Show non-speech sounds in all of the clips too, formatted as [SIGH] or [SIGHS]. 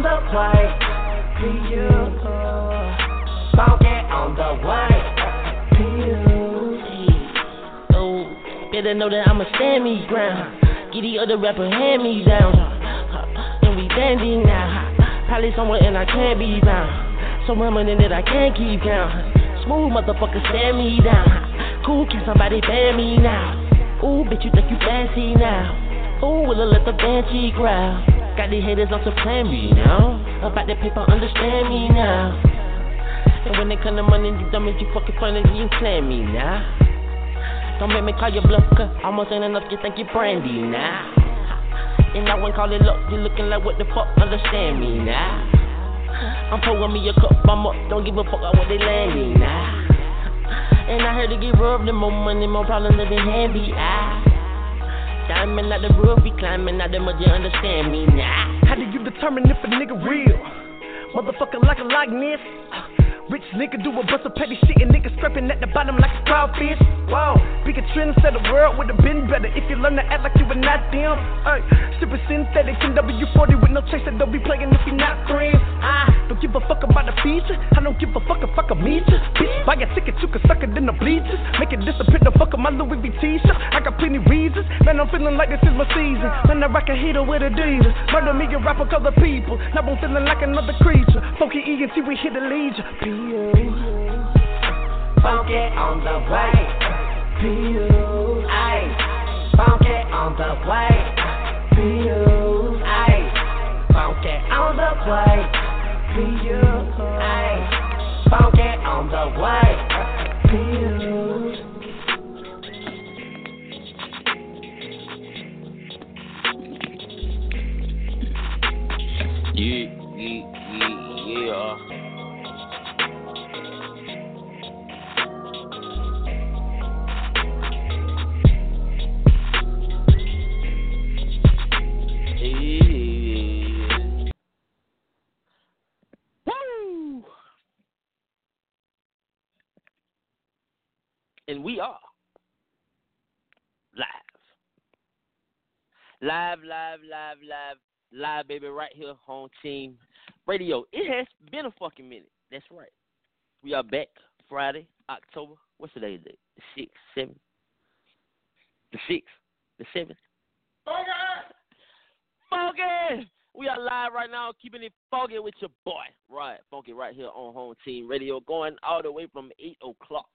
on the way to you. Funky on the way to you. Oh, better know that I'ma stand me ground. Get the other rapper hand me down. And we dandy now. Probably somewhere and I can't be bound. So money that I can't keep count. Smooth motherfucker stand me down. Cool, can somebody ban me now? Ooh, bitch, you think you fancy now? Ooh, will I let the banshee growl? Got these haters on to plan me now. About that paper, understand me now. And when they come to money, you dummies, you fucking funny, you plan me now. Don't make me call you bluff, cause almost ain't enough, you think you brandy now. And I wouldn't call it luck, you looking like what the fuck, understand me now. I'm pouring me a cup, I'm up, don't give a fuck about what they landing now. And I heard to get robbed, the more money, more problems than handy. Ah. Diamond out the roof, be climbing out the mud, you understand me now. How do you determine if a nigga real? Motherfucker like a Loch Ness. Rich nigga do a bunch of petty shit and niggas scraping at the bottom like a crawfish. Wow, big a trend set the world would have been better if you learn to act like you were not them. Ay, super synthetic in W40 with no chase that don't be playing if you not friends. I don't give a fuck about the feature. I don't give a fuck if I can meet you. Bitch, buy a ticket, you can suck it in the bleachers. Make it disappear the fuck of my Louis V t-shirt. I got plenty reasons. Man, I'm feeling like this is my season. Man, I rock a heater with Adidas. Murder me a rapper with other people. Now I'm feeling like another creature. Funky ENT, we hit the legion. Funky on the way to you. Aye, funky on the way to you. Aye, funky on the way to you. Aye, funky on the way to you. Yeah, yeah, yeah, yeah. We are live. Live, live, live, live, live, baby, right here, home team radio. It has been a fucking minute. That's right. We are back Friday, October. What's today's date? The sixth, seventh, the sixth, the seventh. Funky! We are live right now, keeping it funky with your boy. Right, funky right here on Home Team Radio, going all the way from 8 o'clock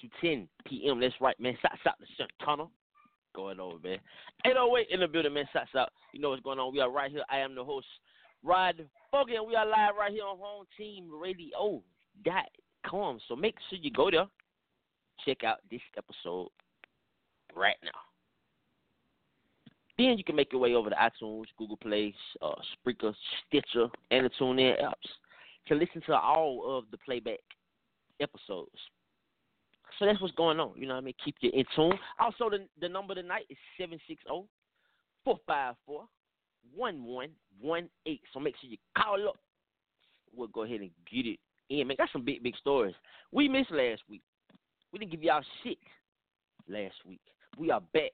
to 10 p.m. That's right, man. Shots out the Sun Tunnel. Going over, man. 808 in the building, man. Shots out. You know what's going on. We are right here. I am the host, Rod Phunky, and we are live right here on Home Team Radio. Dot com. So make sure you go there, check out this episode right now. Then you can make your way over to iTunes, Google Play, uh, Spreaker, Stitcher, and the TuneIn apps to listen to all of the playback episodes. So that's what's going on. You know what I mean? Keep you in tune. Also, the, the number tonight is 760 454 1118. So make sure you call up. We'll go ahead and get it in. Man, got some big, big stories. We missed last week. We didn't give y'all shit last week. We are back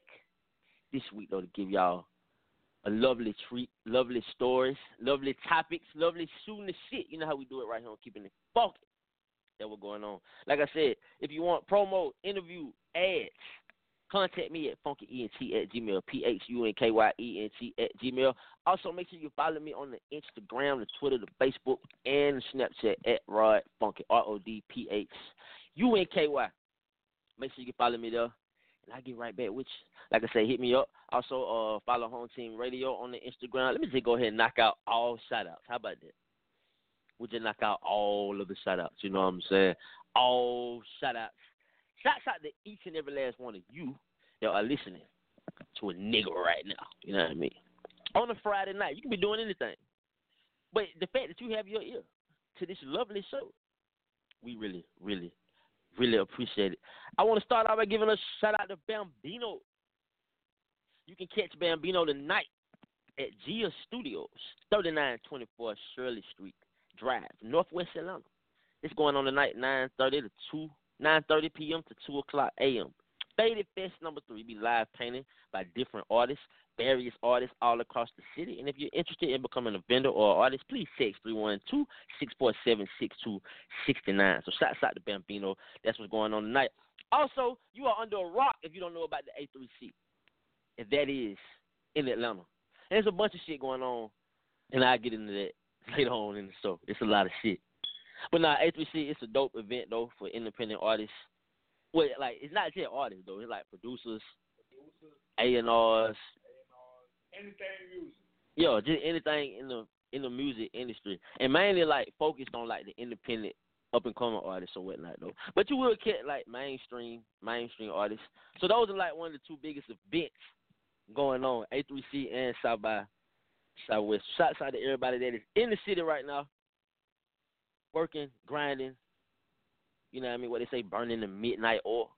this week though to give y'all a lovely treat, lovely stories, lovely topics, lovely shooting the shit. You know how we do it right here on keeping it funky. That were going on. Like I said, if you want promo, interview, ads, contact me at funkyent at gmail, p h u n k y e n t at gmail. Also, make sure you follow me on the Instagram, the Twitter, the Facebook, and the Snapchat at Rod Phunky, R O D P H U N K Y. Make sure you follow me there. and I get right back with you. Like I said, hit me up. Also, uh, follow Home Team Radio on the Instagram. Let me just go ahead and knock out all shout outs. How about that? We just knock out all of the shout outs. You know what I'm saying? All shout outs. Shouts out to each and every last one of you that are listening to a nigga right now. You know what I mean? On a Friday night, you can be doing anything. But the fact that you have your ear to this lovely show, we really, really, really appreciate it. I want to start out by giving a shout out to Bambino. You can catch Bambino tonight at Gia Studios, 3924 Shirley Street Drive, Northwest Atlanta. It's going on tonight, 9.30 to 2, 9.30 p.m. to 2 o'clock a.m. Faded Fest number three be live painted by different artists, various artists all across the city. And if you're interested in becoming a vendor or artist, please text 312-647-6269. So shout out to Bambino. That's what's going on tonight. Also, you are under a rock if you don't know about the A3C. And that is in Atlanta. And there's a bunch of shit going on, and I'll get into that [LAUGHS] later on in the show. It's a lot of shit. But now nah, A3C, it's a dope event though for independent artists. Well, like it's not just artists though. It's like producers, A and R's, anything music. Yo, just anything in the in the music industry, and mainly like focused on like the independent up and coming artists or whatnot though. But you will get like mainstream mainstream artists. So those are like one of the two biggest events going on, A3C and South by Southwest. Shouts out to everybody that is in the city right now, working, grinding. You know what I mean? What they say, burning the midnight oil.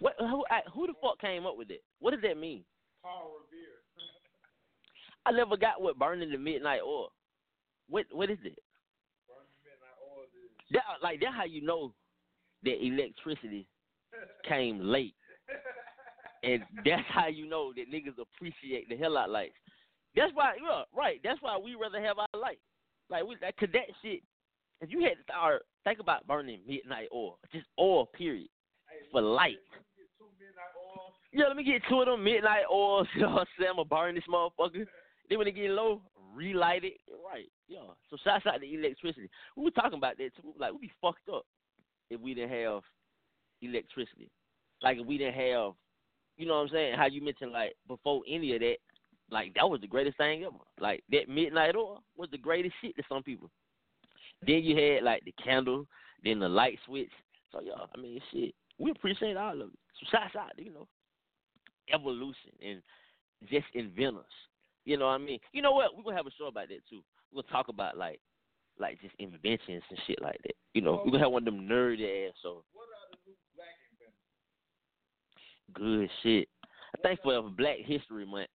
What? Who? Who the fuck came up with it? What does that mean? Paul Revere. [LAUGHS] I never got what burning the midnight oil. What? What is it? Burning the midnight oil is. That like that how you know that electricity came late. [LAUGHS] And that's how you know that niggas appreciate the hell out lights. That's why, yeah, right. That's why we rather have our light. Like, we, that, that shit. If you had to start think about burning midnight oil, just oil, period, for light. Yeah, let me get two of them midnight oils. [LAUGHS] You know what I'm saying? I'm gonna burn this motherfucker. Then when it get low, relight it. Right. Yeah. So shouts out to electricity. We were talking about that too. Like we'd be fucked up if we didn't have electricity. Like if we didn't have, you know what I'm saying? How you mentioned like before any of that, like that was the greatest thing ever. Like that midnight oil was the greatest shit to some people. Then you had like the candle, then the light switch. So yeah, I mean shit. We appreciate all of it. So shouts out, you know, evolution and just inventors. You know what I mean? You know what? We're gonna have a show about that too. We're gonna talk about like like just inventions and shit like that. You know, we're gonna have one of them nerdy ass so What are the new black inventors? good shit. I think for Black History Month,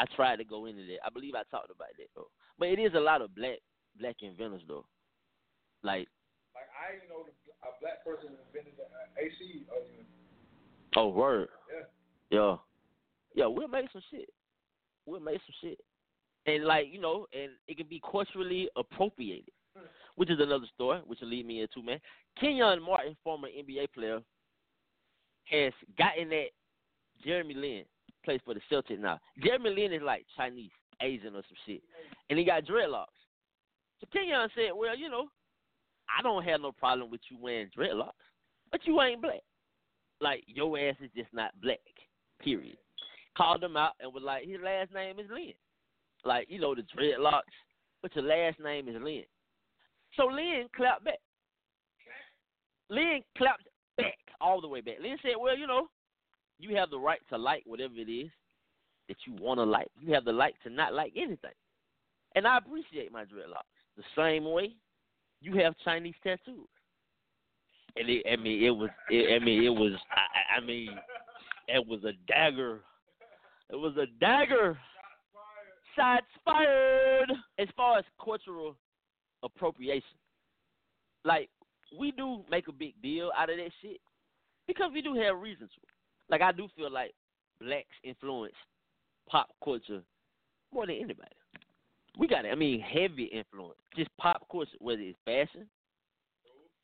I tried to go into that. I believe I talked about that though. But it is a lot of black black inventors though. Like Like I didn't know a black person invented the uh, AC. Oh word. Yeah. Yeah. Yeah, we'll make some shit. We'll make some shit. And like, you know, and it can be culturally appropriated. [LAUGHS] Which is another story, which will lead me into man. Kenyon Martin, former NBA player, has gotten that Jeremy Lin plays for the Celtics now. Jeremy Lin is like Chinese, Asian or some shit. And he got dreadlocks. So Kenyon said, Well, you know, I don't have no problem with you wearing dreadlocks, but you ain't black. Like your ass is just not black. Period. Called him out and was like, his last name is Lin. Like, you know, the dreadlocks, but your last name is Lin. So Lin clapped back. Lin clapped back, all the way back. Lin said, Well, you know, you have the right to like whatever it is that you want to like. You have the right to not like anything. And I appreciate my dreadlocks. The same way you have Chinese tattoos. And it, I mean, it was, it, I mean, it was, I, I mean, it was a dagger. It was a dagger. Shots fired. As far as cultural appropriation, like we do make a big deal out of that shit because we do have reasons. Like I do feel like blacks influence pop culture more than anybody. We got it. I mean, heavy influence. Just pop culture, whether it's fashion,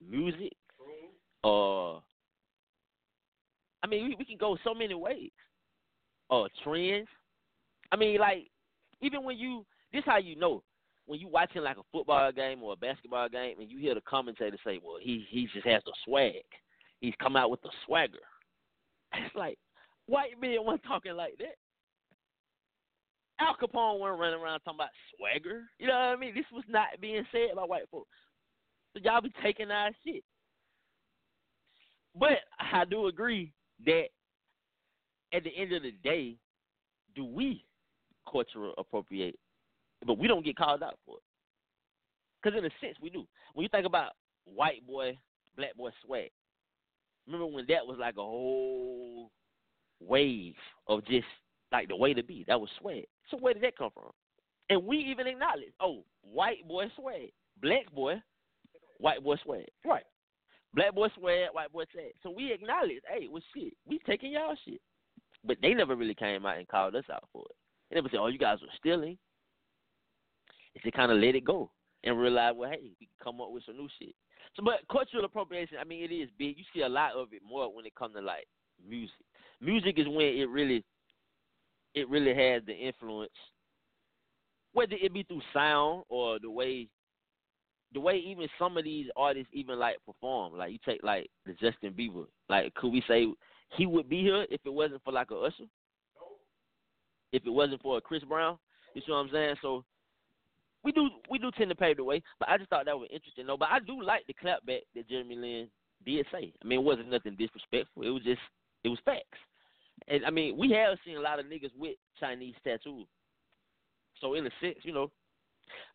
music, or I mean, we, we can go so many ways. Or trends. I mean, like even when you this how you know when you watching like a football game or a basketball game and you hear the commentator say, "Well, he he just has the swag. He's come out with the swagger." It's [LAUGHS] like, White men weren't talking like that. Al Capone weren't running around talking about swagger. You know what I mean? This was not being said by white folks. So y'all be taking our shit. But I do agree that at the end of the day, do we cultural appropriate? But we don't get called out for it. Because in a sense, we do. When you think about white boy, black boy swag, remember when that was like a whole wave of just like the way to be? That was swag. So where did that come from? And we even acknowledge, oh, white boy swag, black boy, white boy swag. Right. Black boy swag, white boy swag. So we acknowledge, hey, well shit, we taking y'all shit. But they never really came out and called us out for it. They never said, oh, you guys were stealing. They just kind of let it go and realize, well, hey, we can come up with some new shit. So, but cultural appropriation, I mean, it is big. You see a lot of it more when it comes to like music. Music is when it really, it really has the influence, whether it be through sound or the way, the way even some of these artists even like perform. Like you take like the Justin Bieber. Like, could we say he would be here if it wasn't for like a Usher? If it wasn't for a Chris Brown, you see what I'm saying? So we do we do tend to pave the way, but I just thought that was interesting though. But I do like the clapback that Jeremy Lin did say. I mean, it wasn't nothing disrespectful. It was just it was facts. And I mean, we have seen a lot of niggas with Chinese tattoos. So in a sense, you know.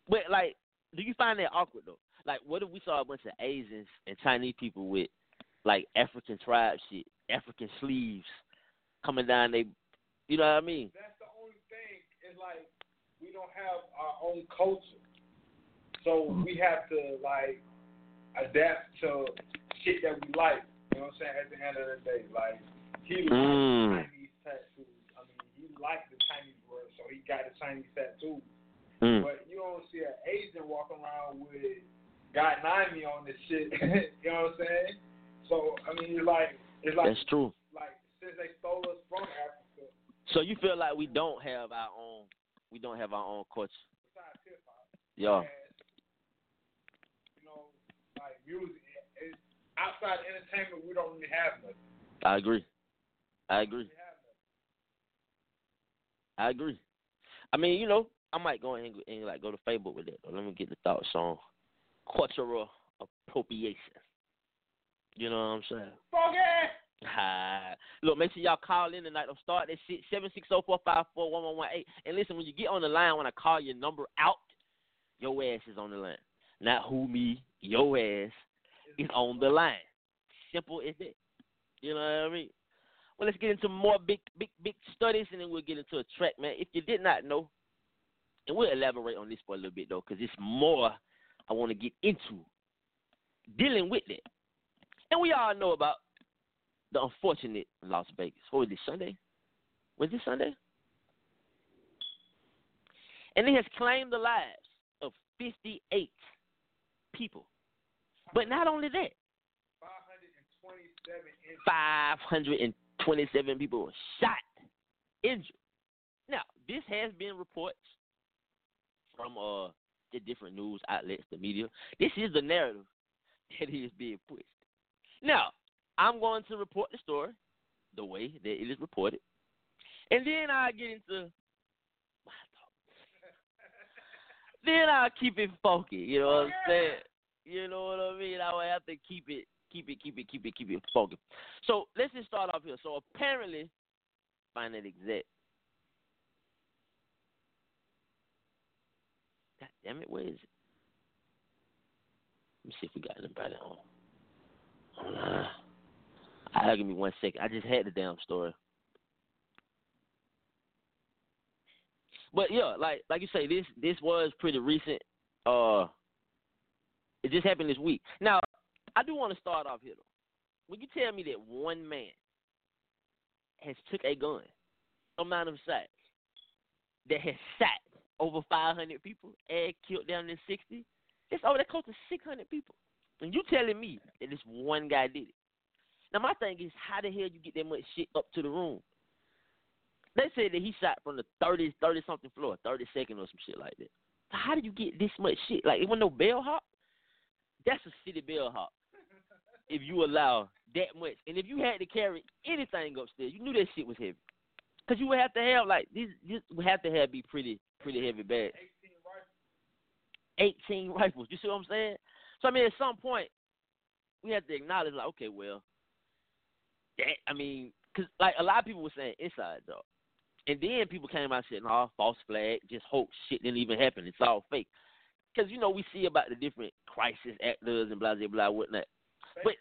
But like, do you find that awkward though? Like, what if we saw a bunch of Asians and Chinese people with like African tribe shit, African sleeves coming down they you know what I mean? That's the only thing. Is like we don't have our own culture, so we have to like adapt to shit that we like. You know what I'm saying? At the end of the day, like he liked Mm. Chinese tattoos. I mean, he liked the Chinese word, so he got a Chinese tattoo. Mm. But you don't see an Asian walking around with God Nine on this shit. [LAUGHS] you know what I'm saying? So I mean, it's like it's like That's true. like since they stole us from Africa, So you feel like we don't have our own we don't have our own hop, Yeah. you know, like music, it's, outside entertainment, we don't really have nothing. I agree. I agree. I agree. I mean, you know, I might go and, and like go to Facebook with it. Let me get the thoughts on cultural appropriation. You know what I'm saying? Funky! Look, make sure y'all call in tonight. I'm starting at shit seven six zero four five four one one one eight. And listen, when you get on the line, when I call your number out, your ass is on the line. Not who me, your ass is on the line. Simple as that. You know what I mean? Well, let's get into more big, big, big studies, and then we'll get into a track, man. If you did not know, and we'll elaborate on this for a little bit though, because it's more I want to get into dealing with it. And we all know about the unfortunate Las Vegas. What was this Sunday? Was this Sunday? And it has claimed the lives of 58 people. But not only that, 527 527 people were shot, injured. Now, this has been reports from uh the different news outlets, the media. This is the narrative [LAUGHS] that is being pushed. Now, I'm going to report the story the way that it is reported, and then I get into my thoughts. [LAUGHS] then I keep it funky. You know what I'm saying? You know what I mean? I will have to keep it, keep it, keep it, keep it, keep it funky. So let's just start off here. So apparently, find that exact. God damn it, where is it? Let me see if we got anybody on. Online. Ah, give me one second. I just had the damn story. But yeah, like like you say, this this was pretty recent. Uh, it just happened this week. Now, I do want to start off here though. When you tell me that one man has took a gun, amount of size, that has shot over 500 people and killed down to 60, it's over that close to 600 people. And you telling me that this one guy did it? Now my thing is, how the hell you get that much shit up to the room? They said that he shot from the 30, 30 something floor, 32nd or some shit like that. So how do you get this much shit? Like, it was no bellhop? That's a city bellhop. [LAUGHS] If you allow that much. And if you had to carry anything upstairs, you knew that shit was heavy. Cause you would have to have like these. This would have to have be pretty pretty heavy bags. 18 rifles. You see what I'm saying? So I mean, at some point, we have to acknowledge like, okay, well, that I mean, cause like a lot of people were saying inside though, and then people came out saying, "Oh, false flag, just hoax, shit didn't even happen. It's all fake." Because you know we see about the different crisis actors and blah blah blah whatnot. But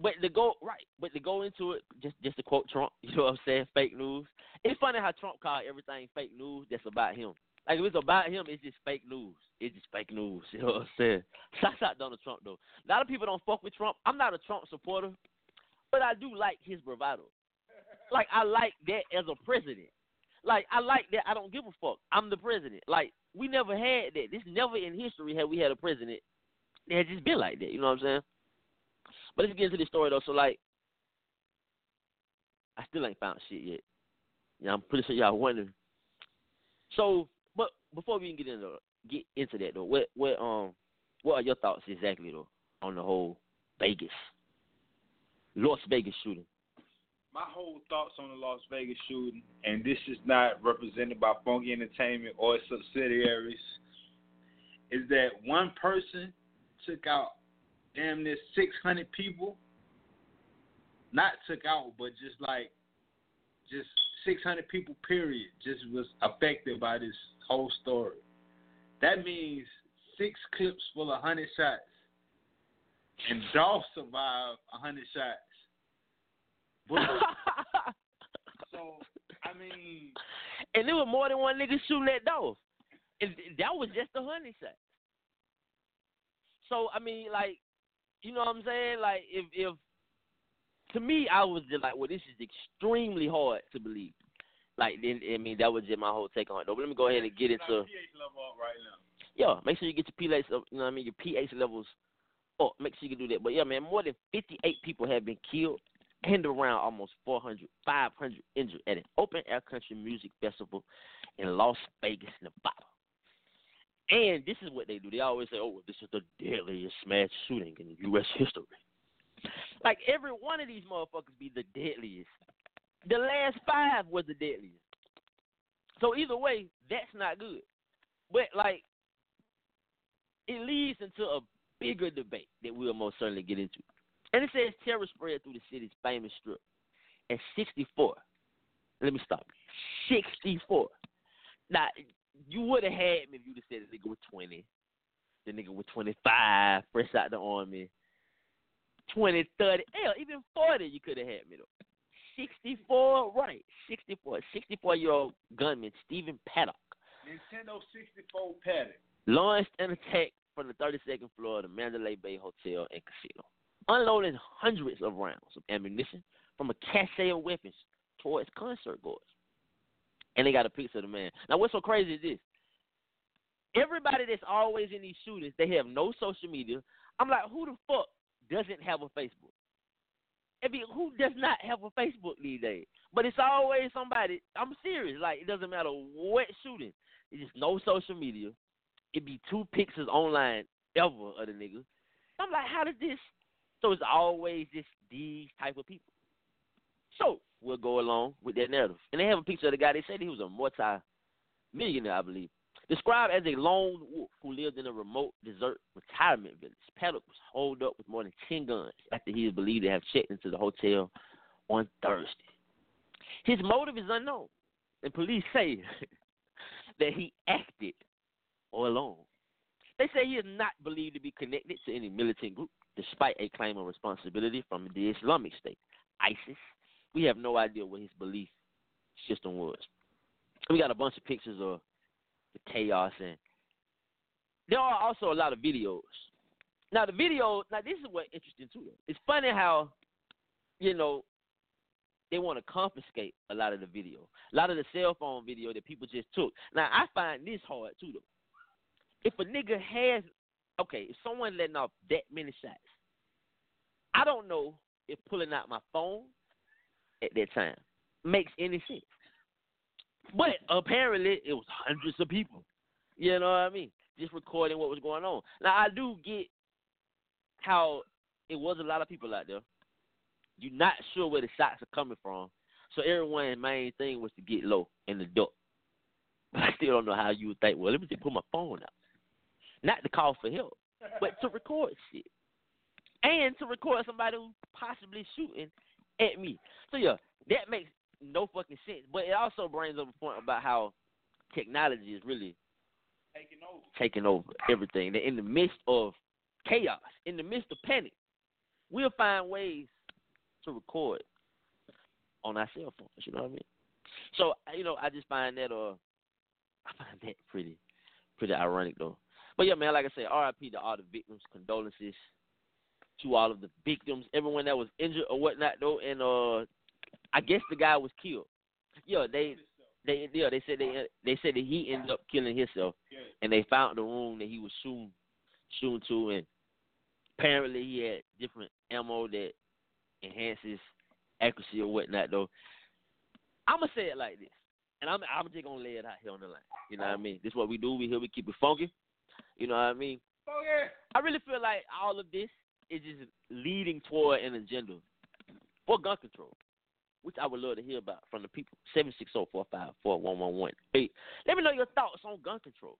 but to go right, but to go into it, just just to quote Trump, [LAUGHS] you know what I'm saying? Fake news. It's funny how Trump called everything fake news that's about him. Like if it's about him, it's just fake news. It's just fake news. [LAUGHS] You know what I'm saying? Shout out Donald Trump though. A lot of people don't fuck with Trump. I'm not a Trump supporter, but I do like his bravado. Like I like that as a president. Like I like that. I don't give a fuck. I'm the president. Like we never had that. This never in history have we had a president that had just been like that. You know what I'm saying? But let's get into the story though. So like, I still ain't found shit yet. Yeah, I'm pretty sure y'all wondering. So, but before we even get into get into that though, what what um what are your thoughts exactly though on the whole Vegas, Las Vegas shooting? my whole thoughts on the Las Vegas shooting, and this is not represented by Phunky Entertainment or its subsidiaries, is that one person took out damn near 600 people. Not took out, but just like, just 600 people, period, just was affected by this whole story. That means six clips full of 100 shots. And Dolph survived 100 shots. [LAUGHS] So I mean, and there were more than one nigga shooting at Dolph, and that was just a hundred shot. So I mean, like, you know what I'm saying? Like, if if to me, I was just like, well, this is extremely hard to believe. Like, then I mean, that was just my whole take on it. But let me go ahead and get into. pH level right now. Yeah, make sure you get your pH, you know what I mean, your pH levels up. Make sure you can do that. But yeah, man, more than 58 people have been killed and around almost 400, 500 injured at an open air country music festival in Las Vegas, Nevada. And this is what they do. They always say, "Oh, this is the deadliest mass shooting in U.S. history." Like every one of these motherfuckers be the deadliest. The last five was the deadliest. So either way, that's not good. But like, it leads into a bigger debate that we'll most certainly get into. And it says terror spread through the city's famous strip. At 64, let me stop. 64. Now, you would have had me if you'd have said the nigga was 20, the nigga was 25, fresh out the army, 20, 30, hell, even 40 you could have had me though. 64, right, 64. 64 year old gunman Stephen Paddock Nintendo 64 Paddock. launched an attack from the 32nd floor of the Mandalay Bay Hotel and Casino, unloading hundreds of rounds of ammunition from a cache of weapons towards concert goers. And they got a picture of the man. Now, what's so crazy is this? Everybody that's always in these shootings, they have no social media. I'm like, who the fuck doesn't have a Facebook? I mean, who does not have a Facebook these days? But it's always somebody. I'm serious. Like, it doesn't matter what shooting. It's just no social media. It be two pictures online ever of the nigga. I'm like, how did this? So it's always just these type of people. So we'll go along with that narrative. And they have a picture of the guy. They said he was a multi-millionaire, I believe. Described as a lone wolf who lived in a remote desert retirement village. Paddock was holed up with more than 10 guns after he is believed to have checked into the hotel on Thursday. His motive is unknown, and police say [LAUGHS] that he acted all alone. They say he is not believed to be connected to any militant group, despite a claim of responsibility from the Islamic State, ISIS. We have no idea what his belief system was. We got a bunch of pictures of the chaos, and there are also a lot of videos. Now the video, now this is what interesting too. It's funny how, you know, they want to confiscate a lot of the video, a lot of the cell phone video that people just took. Now I find this hard too though. If a nigga has, okay, if someone letting off that many shots, I don't know if pulling out my phone at that time makes any sense. But apparently it was hundreds of people. You know what I mean? Just recording what was going on. Now I do get how it was a lot of people out there. You're not sure where the shots are coming from. So everyone's main thing was to get low in the duck. [LAUGHS] But I still don't know how you would think, well, let me just put my phone out. Not to call for help, but to record shit. And to record somebody who's possibly shooting at me. So yeah, that makes no fucking sense. But it also brings up a point about how technology is really Taking over. taking over everything. That in the midst of chaos, in the midst of panic, we'll find ways to record on our cell phones. You know what I mean? So you know, I just find that uh, [LAUGHS] I find that pretty, pretty ironic though. But yeah, man, like I said, R.I.P. to all the victims. Condolences to all of the victims, everyone that was injured or whatnot though. And uh, I guess the guy was killed. Yeah, they. They yeah they said they they said that he ended up killing himself, and they found the room that he was shooting shooting to, and apparently he had different ammo that enhances accuracy or whatnot. Though I'm gonna say it like this, and I'm I'm just gonna lay it out here on the line. You know what I mean? This is what we do. We here. We keep it funky. You know what I mean? Oh yeah. I really feel like all of this is just leading toward an agenda for gun control, which I would love to hear about from the people. Seven six zero four five four one one one eight. Let me know your thoughts on gun control.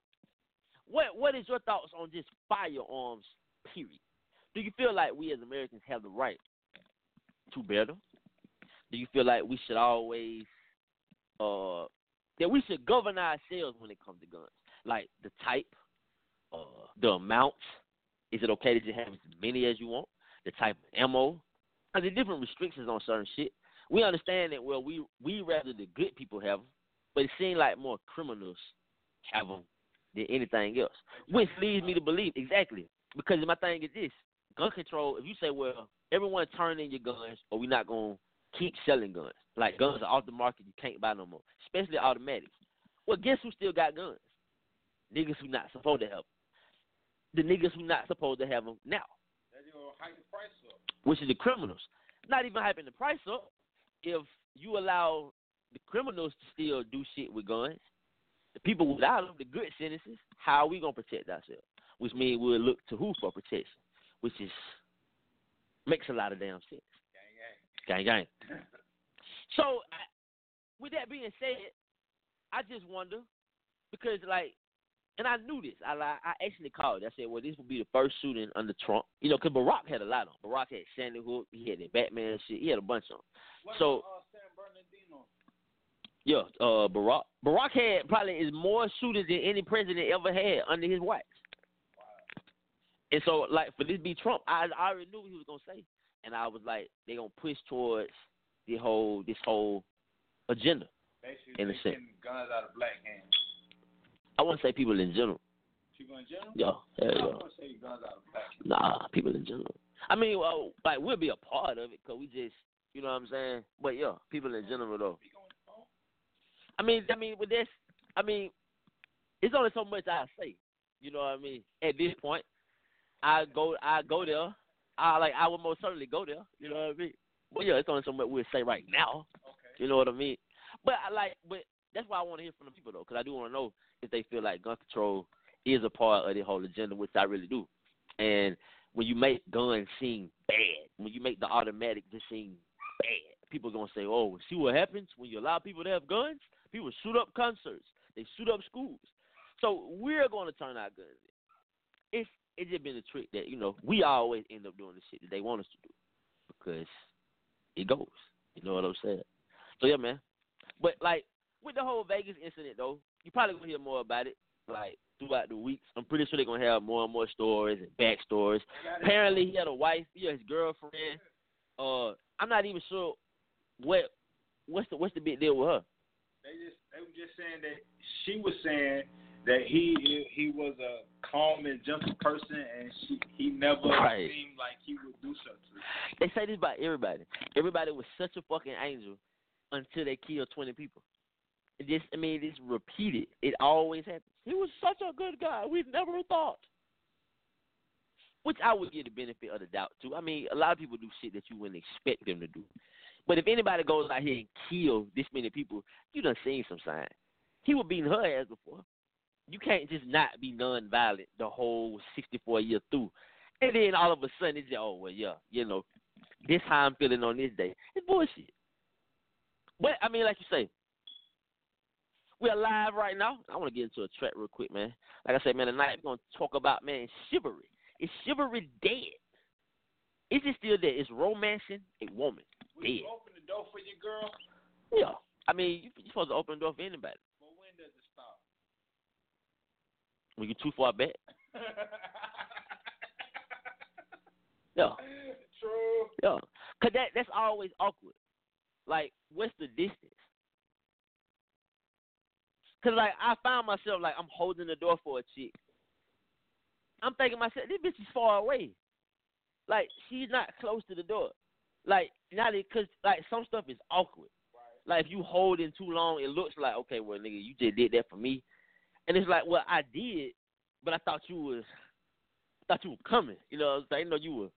What What is your thoughts on just firearms? Period. Do you feel like we as Americans have the right to bear them? Do you feel like we should always uh that we should govern ourselves when it comes to guns? Like the type, the amount. Is it okay to just have as many as you want? The type of ammo. Are there different restrictions on certain shit? We understand that well we we rather the good people have them, but it seems like more criminals have them than anything else. Which leads me to believe exactly. Because my thing is this gun control, if you say, well, everyone turn in your guns or we're not to keep selling guns. Like guns are off the market, you can't buy no more, especially automatics. Well, guess who still got guns? Niggas who not supposed to them. The niggas who not supposed to have them now, That's the price up. which is the criminals. Not even hyping the price up. If you allow the criminals to still do shit with guns, the people without them, the good citizens, how are we gonna protect ourselves? Which means we'll look to who for protection, which is makes a lot of damn sense. Gang gang. [LAUGHS] So, I, with that being said, I just wonder because like, and I knew this. I I actually called. I said, well, this will be the first shooting under Trump. You know, because Barack had a lot on. Barack had Sandy Hook. He had the Batman shit. He had a bunch on. What So- about, uh, San Bernardino? Yeah, uh, Barack. Barack had probably is more shooters than any president ever had under his watch. And so, like for this be Trump, I, I already knew what he was gonna say, and I was like, they gonna push towards the whole this whole agenda. Basically, In a they sense. guns out of black hands. I wouldn't say people in general. People in general? Yeah, I yeah. want to say guns out of black. Nah, people in general. I mean, well, like we'll be a part of it because we just, you know what I'm saying. But yeah, people in general though. I mean, I mean, with this, I mean, it's only so much I say. You know what I mean? At this point, I go, I go there. I like, I would most certainly go there. You know what I mean? But yeah, it's only so much we'll say right now. Okay. You know what I mean? But I like, but that's why I want to hear from the people though, because I do want to know if they feel like gun control is a part of the whole agenda, which I really do. And when you make guns seem bad, when you make the automatic just seem bad, people gonna say, "Oh, see what happens when you allow people to have guns? People shoot up concerts, they shoot up schools." So we're gonna turn our guns in. It's it's just been a trick that you know we always end up doing the shit that they want us to do because it goes. You know what I'm saying? So yeah, man. But like with the whole Vegas incident though, you probably gonna hear more about it like throughout the weeks. I'm pretty sure they're gonna have more and more stories and backstories. Apparently he had a wife, yeah, his girlfriend. Uh I'm not even sure what what's the what's the big deal with her. They just they were just saying that she was saying that he he was a calm and gentle person and she he never Right. seemed like he would do something. They say this about everybody. Everybody was such a fucking angel until they killed twenty people. Just I mean it's repeated. It always happens. He was such a good guy. We never thought. Which I would give the benefit of the doubt to. I mean, a lot of people do shit that you wouldn't expect them to do. But if anybody goes out here and kills this many people, you done seen some sign. He was beating her ass before. You can't just not be non-violent the whole 64 years through. And then all of a sudden it's just, oh, well, yeah, you know, This how I'm feeling on this day. It's bullshit. But I mean, like you say, we're live right now. I want to get into a track real quick, man. Like I said, man, tonight we're gonna talk about man chivalry. Is chivalry dead? Is it still there? Is romancing a woman Will you dead? open the door for your girl? Yeah. I mean, you, you're supposed to open the door for anybody. But when does it stop? When you're too far back. [LAUGHS] Yeah. True. Yeah, cause that that's always awkward. Like, what's the distance? Cause like I found myself like I'm holding the door for a chick. I'm thinking myself, this bitch is far away. Like she's not close to the door. Like not cause like some stuff is awkward. Like if you hold in too long, it looks like okay, well nigga, you just did that for me, and it's like, well I did, but I thought you was, I thought you were coming. You know, I'm saying? I know you were.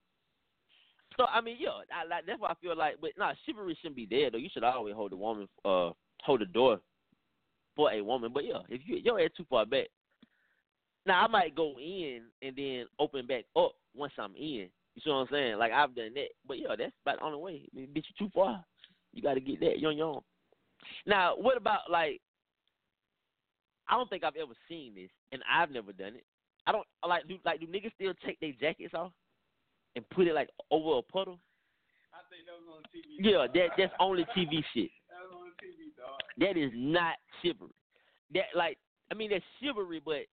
So I mean, yeah, I, like, that's why I feel like, but nah, chivalry shouldn't be there though. You should always hold the woman, uh, hold the door for a woman. But yeah, if you your head too far back, now I might go in and then open back up once I'm in. You see what I'm saying? Like I've done that, but yeah, that's about the only way. I mean, bitch, you too far. You got to get that. You're on your own. Now, what about like? I don't think I've ever seen this, and I've never done it. I don't like do like do niggas still take their jackets off and put it like over a puddle? I think that was on TV. Yeah, that that's only TV shit. That was on TV, dog. That is not chivalry. That like I mean that's chivalry, but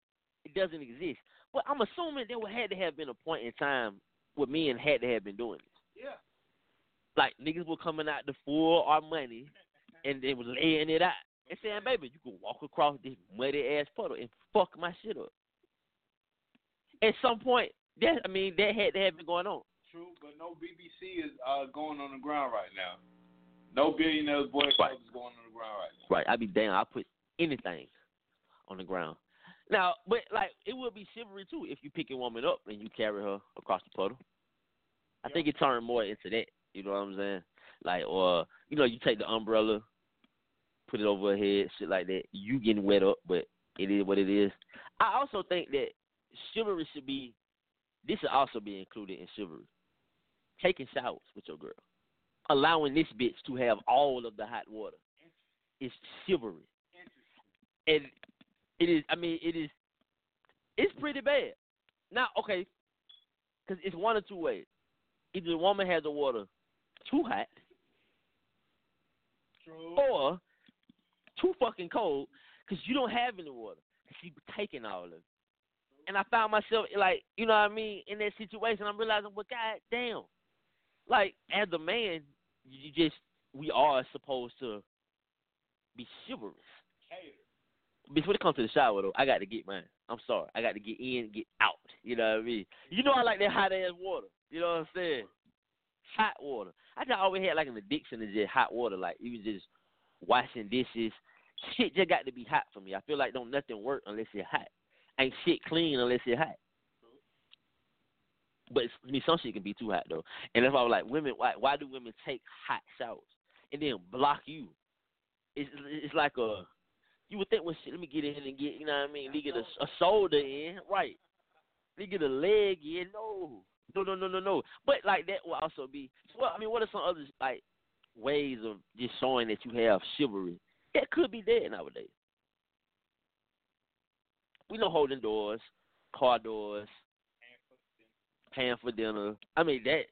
it doesn't exist. But I'm assuming there had to have been a point in time where men had to have been doing this. Yeah. Like niggas were coming out to full our money and they was laying it out and saying, "Baby, you can walk across this muddy ass puddle and fuck my shit up." At some point, that I mean that had to have been going on. True, but no BBC is uh, going on the ground right now. No billionaires boy Right. is going on the ground right now. Right. I'd be damn. I put anything on the ground. Now, but like it would be chivalry too if you pick a woman up and you carry her across the puddle. I think it turned more into that. You know what I'm saying? Like, or you know, you take the umbrella, put it over her head, shit like that. You getting wet up, but it is what it is. I also think that chivalry should be. This should also be included in chivalry. Taking showers with your girl, allowing this bitch to have all of the hot water is chivalry. And it is. I mean, it is. It's pretty bad. Now, okay, because it's one or two ways. Either the woman has the water too hot, True. or too fucking cold because you don't have any water. She's taking all of it. And I found myself like, you know what I mean, in that situation. I'm realizing, well, god damn, like as a man, you just we are supposed to be chivalrous. Bitch, when it comes to the shower though, I got to get mine. I'm sorry, I got to get in, get out. You know what I mean? You know I like that hot ass water. You know what I'm saying? Hot water. I just always had like an addiction to just hot water. Like even just washing dishes. Shit just got to be hot for me. I feel like don't nothing work unless it's hot. Ain't shit clean unless it's hot. But I mean, some shit can be too hot though, and why I was like, women. Why why do women take hot showers and then block you? It's it's like a you would think, well, shit, let me get in and get, you know what I mean? Let me get a, a shoulder in, right? Let me get a leg in. No, no, no, no, no, no. But like that will also be. Well, I mean, what are some other like ways of just showing that you have chivalry? That could be dead nowadays. We know holding doors, car doors, paying for dinner. I mean that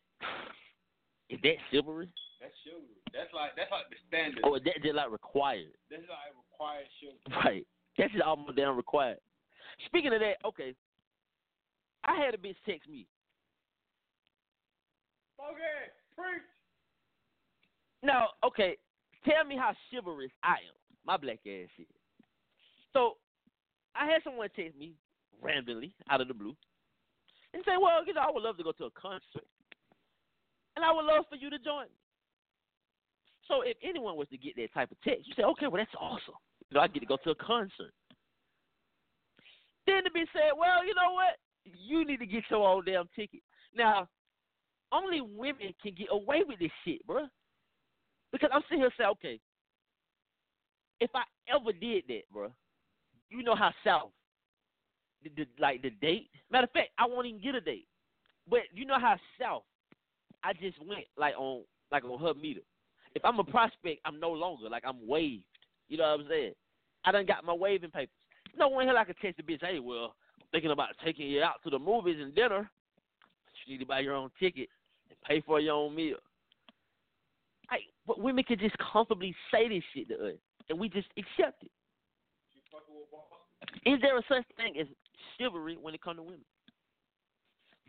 is that chivalry, That's chivalry. That's like that's like the standard. or is that just like required? That's like required chivalry. Right. That's just almost damn required. Speaking of that, okay. I had a bitch text me. Okay, preach. Now, okay, tell me how chivalrous I am. My black ass shit. So, I had someone text me randomly out of the blue and say, "Well, you know, I would love to go to a concert, and I would love for you to join me." So, if anyone was to get that type of text, you say, "Okay, well, that's awesome. You know, I get to go to a concert." Then to be said, "Well, you know what? You need to get your own damn ticket." Now, only women can get away with this shit, bruh. Because I'm sitting here saying, okay, if I ever did that, bro, you know how south, the, the, like the date. Matter of fact, I won't even get a date. But you know how south I just went like on like on her meter. If I'm a prospect, I'm no longer like I'm waived. You know what I'm saying? I done got my waving papers. No one here I can text the bitch, hey, well, I'm thinking about taking you out to the movies and dinner. You need to buy your own ticket and pay for your own meal. Like, but women can just comfortably say this shit to us, and we just accept it. Is there a such thing as chivalry when it comes to women?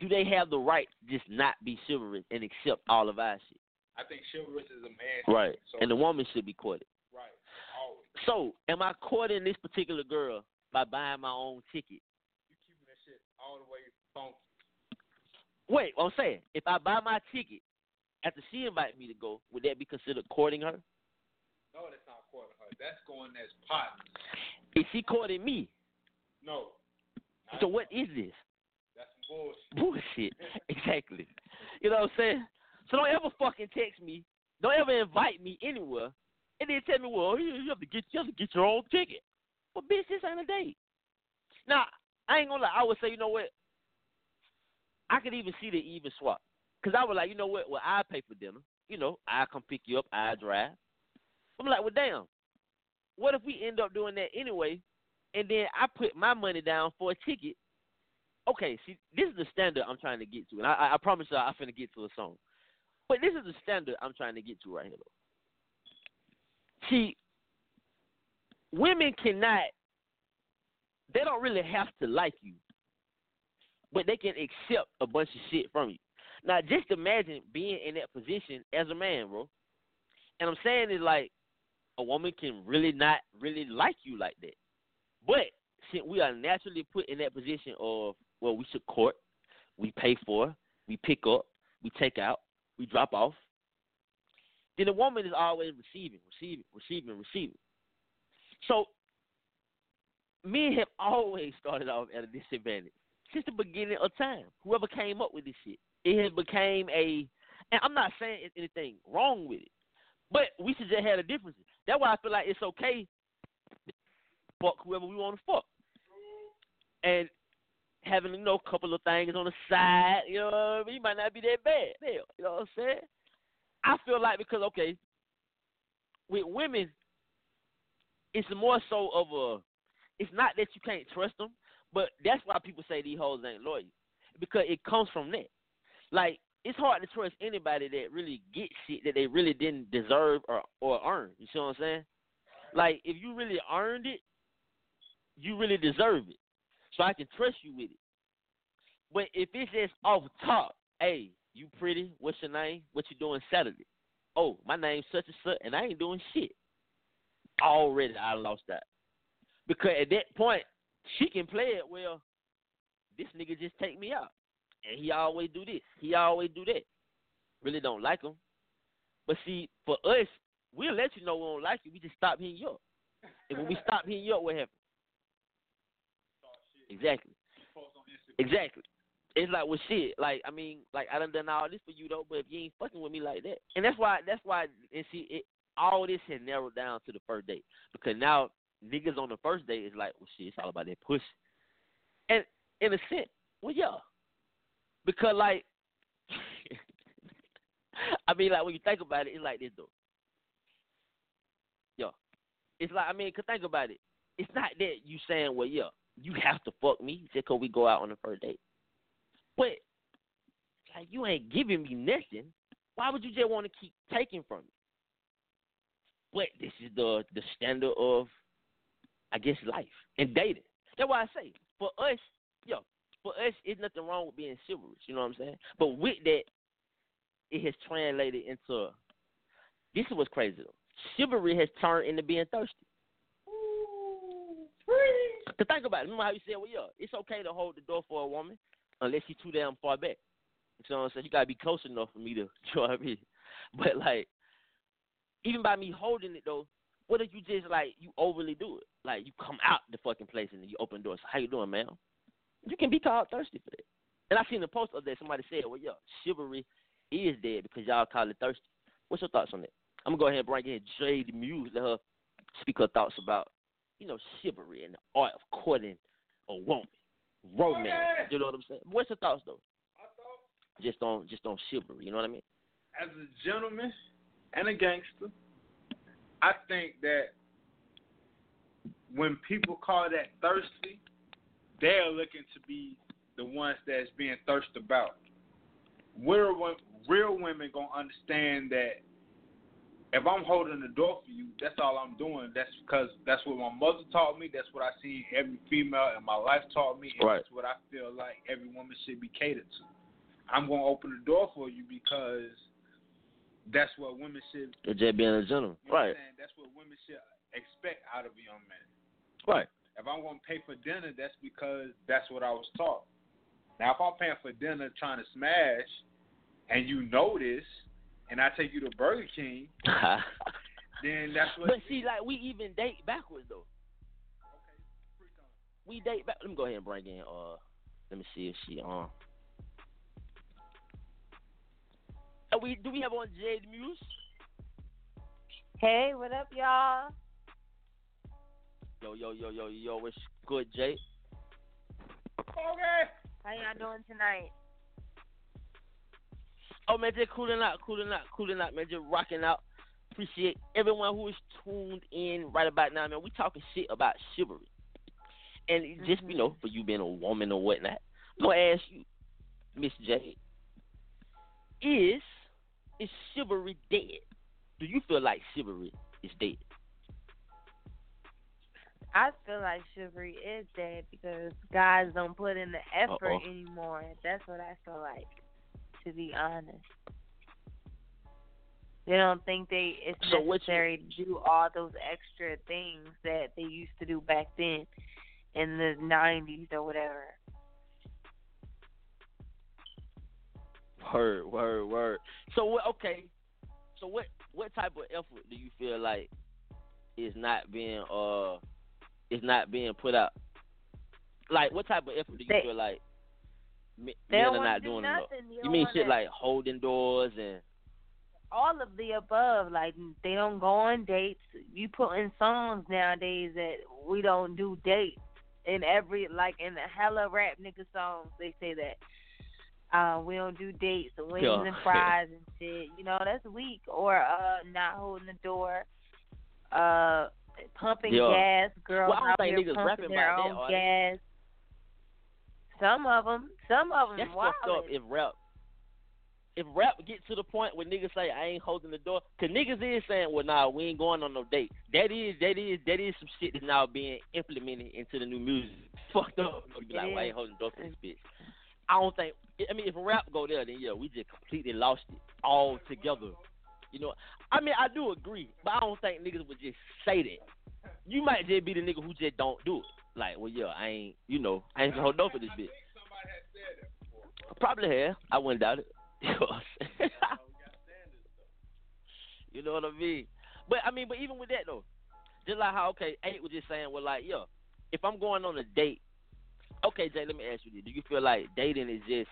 Do they have the right to just not be chivalrous and accept all of our shit? I think chivalrous is a man. Right. So, And the woman should be courted. right. Always. So, am I courting this particular girl by buying my own ticket? You keeping that shit all the way funky. Wait, I'm saying, if I buy my ticket after she invited me to go, would that be considered courting her? No, that's not courting her. That's going as partners. Is she courting me? No. So what is this? That's bullshit. Bullshit. [LAUGHS] exactly. You know what I'm saying? So don't ever fucking text me. Don't ever invite me anywhere, and then tell me, well, you, you have to get you have to get your own ticket. Well, bitch, this ain't a date. Now, I ain't gonna lie. I would say, you know what? I could even see the even swap, cause I was like, you know what? Well, I pay for dinner. You know, I come pick you up. I drive. I'm like, well, damn. What if we end up doing that anyway, and then I put my money down for a ticket? Okay, see, this is the standard I'm trying to get to, and I, I, promise you, I'm finna get to a song. But this is the standard I'm trying to get to right here. Though. See, women cannot. They don't really have to like you, but they can accept a bunch of shit from you. Now, just imagine being in that position as a man, bro. And I'm saying is like a woman can really not really like you like that. But since we are naturally put in that position of well, we should court, we pay for, we pick up, we take out, we drop off. Then the woman is always receiving, receiving, receiving, receiving. So men have always started off at a disadvantage since the beginning of time. Whoever came up with this shit, it has became a. And I'm not saying anything wrong with it, but we should just have the differences. That's why I feel like it's okay. Fuck whoever we want to fuck, and having you know a couple of things on the side. You know, what I mean? might not be that bad. Hell, you know what I'm saying? I feel like because okay, with women, it's more so of a. It's not that you can't trust them, but that's why people say these hoes ain't loyal because it comes from that. Like it's hard to trust anybody that really gets shit that they really didn't deserve or or earn. You see what I'm saying? Like if you really earned it, you really deserve it. So I can trust you with it. But if it's just off top, hey, you pretty, what's your name? What you doing Saturday? Oh, my name's such and such, and I ain't doing shit. Already, I lost that because at that point, she can play it well. This nigga just take me out, and he always do this, he always do that. Really don't like him, but see, for us, we'll let you know we don't like you. We just stop hitting you up, and when we stop hitting you up, what happens? Exactly. Exactly. It's like well shit. Like I mean, like I done done all this for you though, but if you ain't fucking with me like that, and that's why that's why and see it all this has narrowed down to the first date because now niggas on the first date is like well shit, it's all about that pussy, and in a sense, well yeah, because like. [LAUGHS] I mean, like when you think about it, it's like this though. Yo, it's like I mean, cause think about it. It's not that you saying, well, yeah, you have to fuck me just cause we go out on the first date. But like you ain't giving me nothing. Why would you just want to keep taking from me? But this is the the standard of, I guess, life and dating. That's why I say for us, yo, for us, it's nothing wrong with being chivalrous. You know what I'm saying? But with that, it has translated into. This is what's crazy though. Chivalry has turned into being thirsty. To think about it, remember how you said, well, yeah, it's okay to hold the door for a woman unless she's too damn far back. You know what I'm saying? You gotta be close enough for me to, [LAUGHS] you know what I mean? But like, even by me holding it though, what if you just like you overly do it? Like you come out the fucking place and you open the door. So how you doing, man? You can be called thirsty for that. And I seen a post of that. Somebody said, well, yeah, chivalry is dead because y'all call it thirsty. What's your thoughts on that? I'm gonna go ahead and bring in Jade Muse. Let her speak her thoughts about you know, chivalry and the art of courting a woman, romance. You know what I'm saying? What's your thoughts though? Just on just on chivalry. You know what I mean? as a gentleman and a gangster, I think that when people call that thirsty, they're looking to be the ones that's being thirsted about. Real, real women gonna understand that if I'm holding the door for you, that's all I'm doing. That's because that's what my mother taught me. That's what I see every female in my life taught me, and Right. that's what I feel like every woman should be catered to. I'm gonna open the door for you because that's what women should. It's just being a gentleman. You know Right. That's what women should expect out of a young man. Right. If I'm gonna pay for dinner, that's because that's what I was taught. Now, if I'm paying for dinner trying to smash, and you know this, and I take you to Burger King, [LAUGHS] then that's what. but see, like we even date backwards though. Okay, we date back. Let me go ahead and bring in. Uh, let me see if she on. Uh, we do we have on Jade Muse? Hey, what up, y'all? Yo yo yo yo yo. What's good, Jade? Okay. How y'all doing tonight? Oh man, just cooling out, cooling out, cooling out, man. Just rocking out. Appreciate everyone who is tuned in right about now, man. We talking shit about chivalry, and it just you mm-hmm. know, for you being a woman or whatnot, I'm gonna ask you, Miss J, is is chivalry dead? Do you feel like chivalry is dead? I feel like chivalry is dead because guys don't put in the effort Uh-oh. anymore. That's what I feel like, to be honest. They don't think they it's So what you- necessary to do all those extra things that they used to do back then in the nineties or whatever. Word, word, word. So what? Okay. So what? What type of effort do you feel like is not being uh is not being put out? Like what type of effort do you They- feel like men are not do doing enough? nothing. You mean shit like holding doors and all of the above. Like they don't go on dates. You put in songs nowadays that we don't do dates. In every like in the hella rap nigga songs, they say that uh, we don't do dates, wings Yeah. and fries and shit. You know that's weak. Or uh, not holding the door. Uh, pumping Yeah. gas. Girls Well, I don't think niggas rapping their that, own are gas. Some of them, some of them, that's fucked up if rap if rap get to the point where niggas say I ain't holding the door, cause niggas is saying, well, nah, we ain't going on no date. That is, that is, that is some shit that's now being implemented into the new music. Fucked up. You be like, well, I ain't holding the door for this bitch. I don't think. I mean, if rap go there, then yeah, we just completely lost it all together. You know, I mean, I do agree, but I don't think niggas would just say that. You might just be the nigga who just don't do it. Like, well, yeah, I ain't, you know, I ain't gonna hold no for this bitch. Probably have. I wouldn't doubt it. [LAUGHS] You know what I'm? You know what I mean? But I mean, but even with that though, just like how okay, Eight was just saying, well, like, yo, if I'm going on a date, okay, Jay, let me ask you this: Do you feel like dating is just,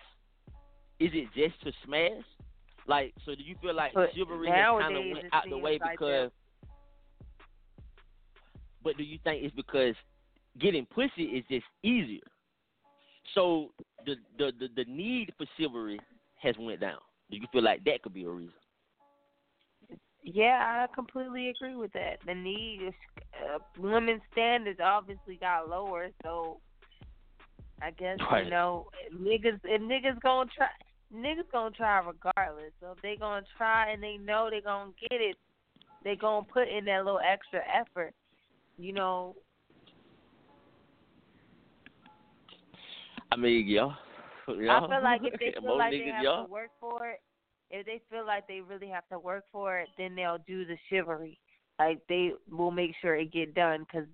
is it just to smash? Like, so do you feel like But chivalry has kind of went out the way like because? But do you think it's because getting pussy is just easier? So the the the, the need for chivalry has went down. Do you feel like that could be a reason? Yeah, I completely agree with that. The need is uh, women's standards obviously got lower, so I guess Right. you know niggas if niggas gonna try niggas gonna try regardless. So if they gonna try and they know they gonna get it, they gonna put in that little extra effort. You know, I mean, yeah. [LAUGHS] yeah. I feel like if they [LAUGHS] feel like they have yeah. to work for it, if they feel like they really have to work for it, then they'll do the chivalry. Like they will make sure it get done because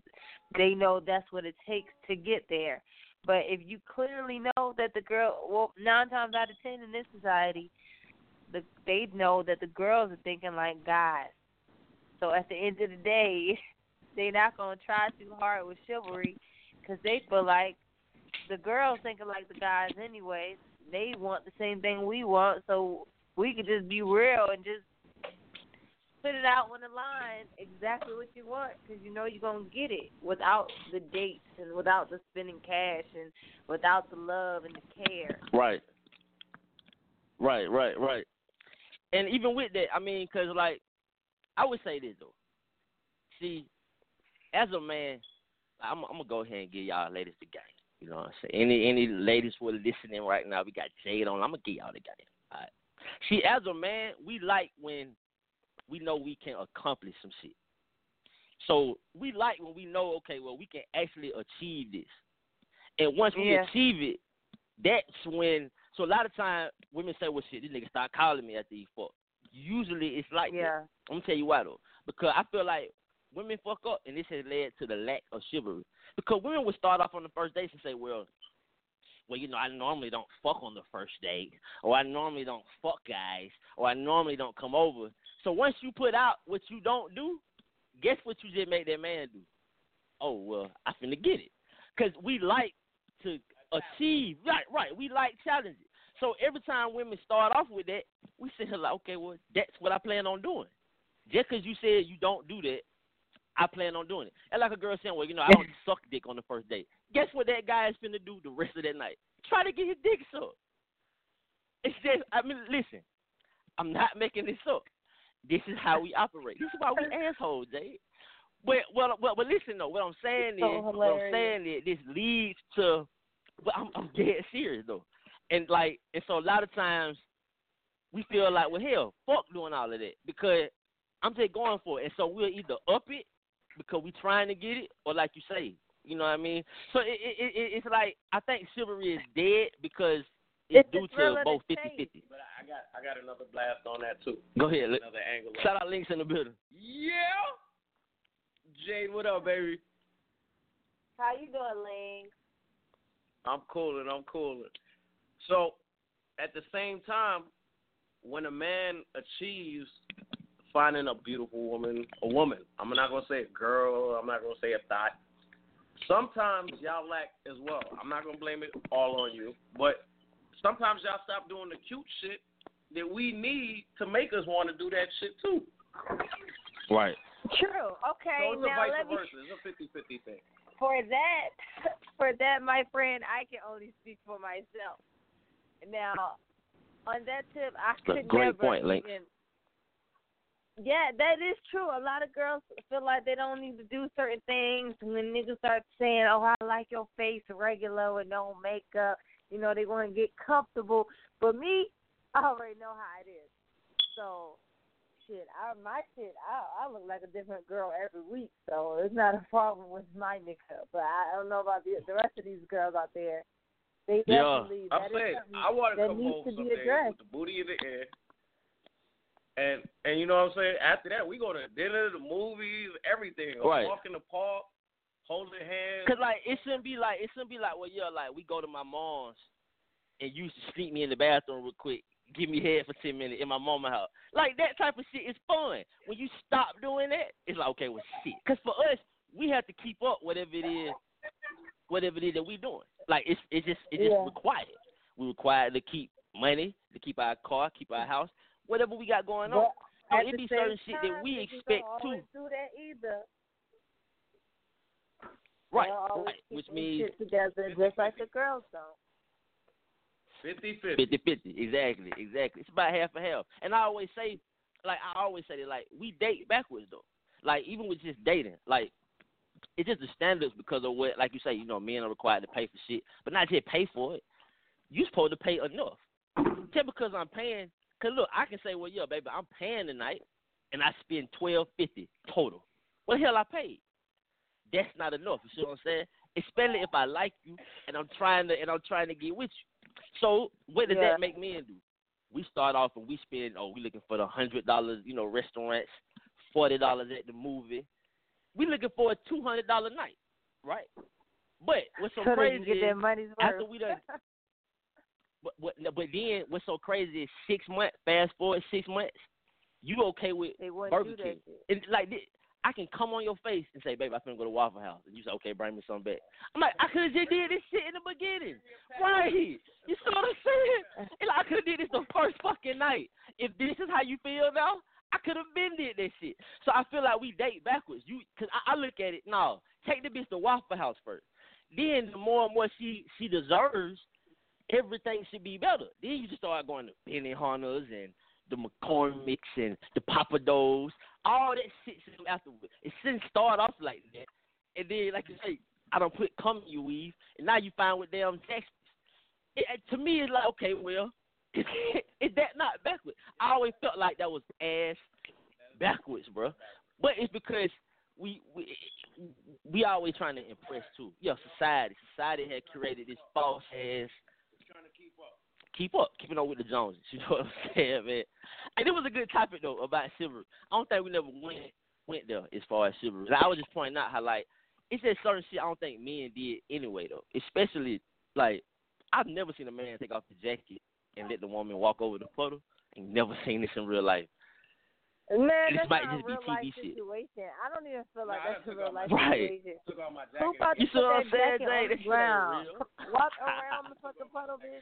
they know that's what it takes to get there. But if you clearly know that the girl, well, nine times out of ten in this society, the they know that the girls are thinking like guys. So at the end of the day, [LAUGHS] they're not gonna try too hard with chivalry because they feel like the girls thinking like the guys anyway. They want the same thing we want, so we could just be real and just put it out on the line exactly what you want because you know you're gonna get it without the dates and without the spending cash and without the love and the care. Right. Right, right, right. and even with that, I mean, cause like I would say this though. See, as a man, I'm, I'm gonna go ahead and give y'all ladies the game. You know what I'm saying? Any any ladies who are listening right now, we got Jade on. I'm gonna get y'all the game. All right. See, as a man, we like when we know we can accomplish some shit. So we like when we know, okay, well, we can actually achieve this. And once we Yeah. achieve it, that's when. So a lot of times women say, "Well, shit, this nigga start calling me after he fuck." Usually it's like that. Yeah. I'm gonna tell you why though, because I feel like women fuck up, and this has led to the lack of chivalry. Because women would start off on the first date and say, "Well, well, you know, I normally don't fuck on the first date, or I normally don't fuck guys, or I normally don't come over." So once you put out what you don't do, guess what you just made that man do? Oh well, I finna get it, because we like to achieve. Right, right. We like challenges. So every time women start off with that, we say like, okay, well, that's what I plan on doing. Just because you said you don't do that, I plan on doing it. And like a girl saying, well, you know, I don't [LAUGHS] suck dick on the first date. Guess what that guy is finna do the rest of that night? Try to get his dick sucked. It's just, I mean, listen, I'm not making this up. This is how we operate. This is why we assholes, Jay. But well, well, but listen though, what I'm saying So is, what I'm saying is, this leads to. But I'm, I'm dead serious though, and like, and so a lot of times we feel like, well, hell, fuck doing all of that because I'm just going for it, and so we'll either up it because we trying to get it, or like you say, you know what I mean. So it, it, it it's like I think chivalry is dead because it's, It's due to both the 50 50. But I got I got another blast on that too. Go ahead, let, Another angle. on shout out links in the building. Yeah. Jade, what up, baby? How you doing, Link? I'm cooling. I'm cooling. So, at the same time, when a man achieves finding a beautiful woman, a woman, I'm not gonna say a girl. I'm not gonna say a thought. Sometimes y'all lack as well. I'm not gonna blame it all on you, but sometimes y'all stop doing the cute shit that we need to make us want to do that shit too. Right. True. Okay. So it's a now vice let me versa. It's a 50-50 thing. for that [LAUGHS] for that my friend i can only speak for myself now on that tip i That's a could great never point, Link. Yeah that is true a lot of girls feel like they don't need to do certain things when niggas start saying oh i like your face regular with no makeup you know they want to get comfortable but me i already know how it is so shit, I my shit, I I look like a different girl every week, so it's not a problem with my makeup. But I don't know about the the rest of these girls out there. They Yeah. definitely I'm that is saying something I want to that come needs home to be addressed. with the booty in the air, and and you know what I'm saying. After that, we go to dinner, the movies, everything. Right. Walk in the park, holding hands. Cause like it shouldn't be like it shouldn't be like well yeah like we go to my mom's and you used to sneak me in the bathroom real quick, give me head for ten minutes in my mama house. Like that type of shit is fun. When you stop doing that, it's like okay well shit. Cause for us we have to keep up whatever it is, whatever it is that we doing. Like it's it's just it's just Yeah. required. We required to keep money, to keep our car, keep our house, whatever we got going on. So it the be same certain shit that we expect too. Do that either. Right, right. Which their means shit together just like the girls don't. 50-50. 50 50. Exactly, exactly. It's about half and half. And I always say, like, I always say that, like, we date backwards, though. Like, even with just dating, like, it's just the standards because of what, like you say, you know, men are required to pay for shit, but not just pay for it. You're supposed to pay enough. Just because I'm paying, because look, I can say, well, yeah, baby, I'm paying tonight, and I spend twelve fifty total. What the hell I paid? That's not enough. You see what I'm saying? Especially if I like you and I'm trying to and I'm trying to get with you. So what does Yeah. that make men do? We start off and we spend oh we looking for the hundred dollars you know restaurants, forty dollars at the movie. We looking for a two hundred dollar night, right? But what's so so crazy is their money's worth. after we done [LAUGHS] but, but but then what's so crazy is six months. Fast forward six months, you okay with Burger King? And like this, I can come on your face and say, "Babe, I'm finna go to Waffle House," and you say, "Okay, bring me some back." I'm like, I could have just did this shit in the beginning, right? You see what I'm saying? And like, I could have did this the first fucking night. If this is how you feel now, I could have been did that shit. So I feel like we date backwards. You, cause I, I look at it. No, take the bitch to Waffle House first. Then the more and more she she deserves, everything should be better. Then you just start going to Benihanas and the McCormicks and the Pappadeaux, all that shit came afterwards. It shouldn't start off like that. And then, like you say, I don't put cum in your weave, and now you find with them Texas. It- to me, it's like, okay, well, is, [LAUGHS] is that not backwards? I always felt like that was ass backwards, bro. But it's because we we we always trying to impress too. Yeah, society. Society had created this false ass keep up, keeping up with the Joneses. [LAUGHS] You know what I'm saying, man? And it was a good topic though about chivalry. I don't think we never went went there as far as chivalry. Like, I was just pointing out how like it's just certain shit I don't think men did anyway though. Especially like I've never seen a man take off the jacket and let the woman walk over the puddle. And never seen this in real life. Man, This that's might not just a be real TV life shit. situation. I don't even feel like Nah, that's a real life Right. situation. Took off my jacket. You see what I'm that saying, jacket Jay? on the ground? [LAUGHS] Walk around [LAUGHS] the fucking puddle, bitch.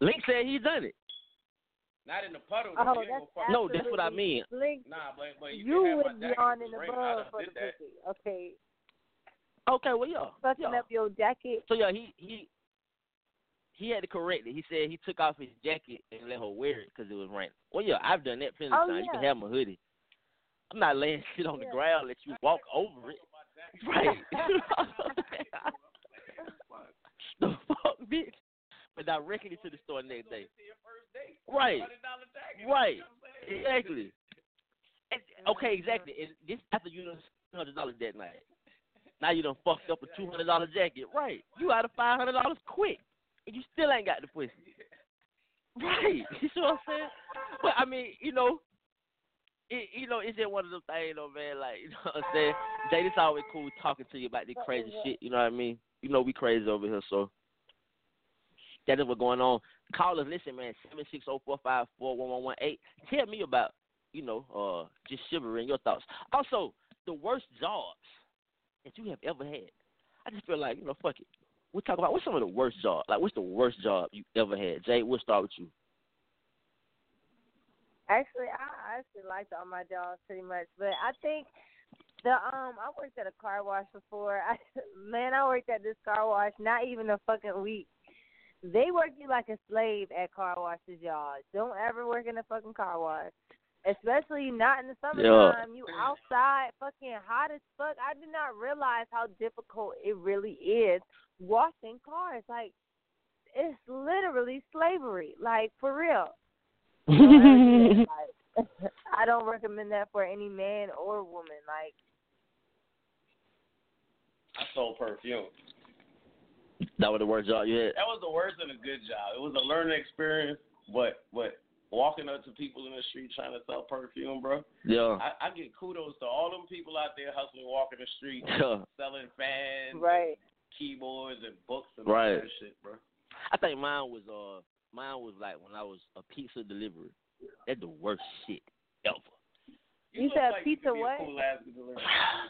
Link said he done it. Not in the puddle. oh, though. You ain't that's No, that's what I mean. Link, Nah, but but you, you would be on in the the bug for the pussy. Okay, Okay, well yeah. fucking yeah. up your jacket. So yeah, he he he had to correct it. He said he took off his jacket and let her wear it because it was raining. Well, yeah, I've done that plenty of Oh, times. You can have my hoodie. I'm not laying [LAUGHS] shit on Yeah. the ground. Let you walk over it. [LAUGHS] Right. [LAUGHS] the fuck, bitch. But directly to the store next day. Right. Right. Exactly. Okay, exactly. And this after you done two hundred dollars that night. Now you done fucked up a two hundred dollar jacket. Right. You out of five hundred dollars quick. And you still ain't got the pussy. [LAUGHS] Right. [LAUGHS] You see what I'm saying? But I mean, you know, it, you know, it's just one of those things, though, man. Like, you know what I'm saying? Jay, it's always cool talking to you about this crazy shit. You know what I mean? You know, we crazy over here, so that is what's going on. Call us, listen, man. Seven six zero four five four one one one eight. Tell me about, you know, uh, just shivering your thoughts. Also, the worst jobs that you have ever had. I just feel like, you know, fuck it. We'll talk about what's some of the worst jobs. Like, what's the worst job you ever had? Jay, we'll start with you. Actually, I actually liked all my jobs pretty much, but I think the um I worked at a car wash before. [LAUGHS] I man, I worked at this car wash not even a fucking week. They work you like a slave at car washes, y'all. Don't ever work in a fucking car wash. Especially not in the summertime. You outside fucking hot as fuck. I did not realize how difficult it really is washing cars. Like it's literally slavery. Like for real. Don't ever do that. Like, [LAUGHS] I don't recommend that for any man or woman. Like, I sold perfume. That was the worst job you had. That was the worst and a good job. It was a learning experience, but but walking up to people in the street trying to sell perfume, bro. Yeah. I, I get kudos to all them people out there hustling, walking the street, [LAUGHS] Yeah. selling fans, right. Keyboards, and books and Right. all that shit, bro. I think mine was uh mine was like when I was a pizza delivery. That's the worst shit ever. You look said like pizza you what? Cool ass delivery,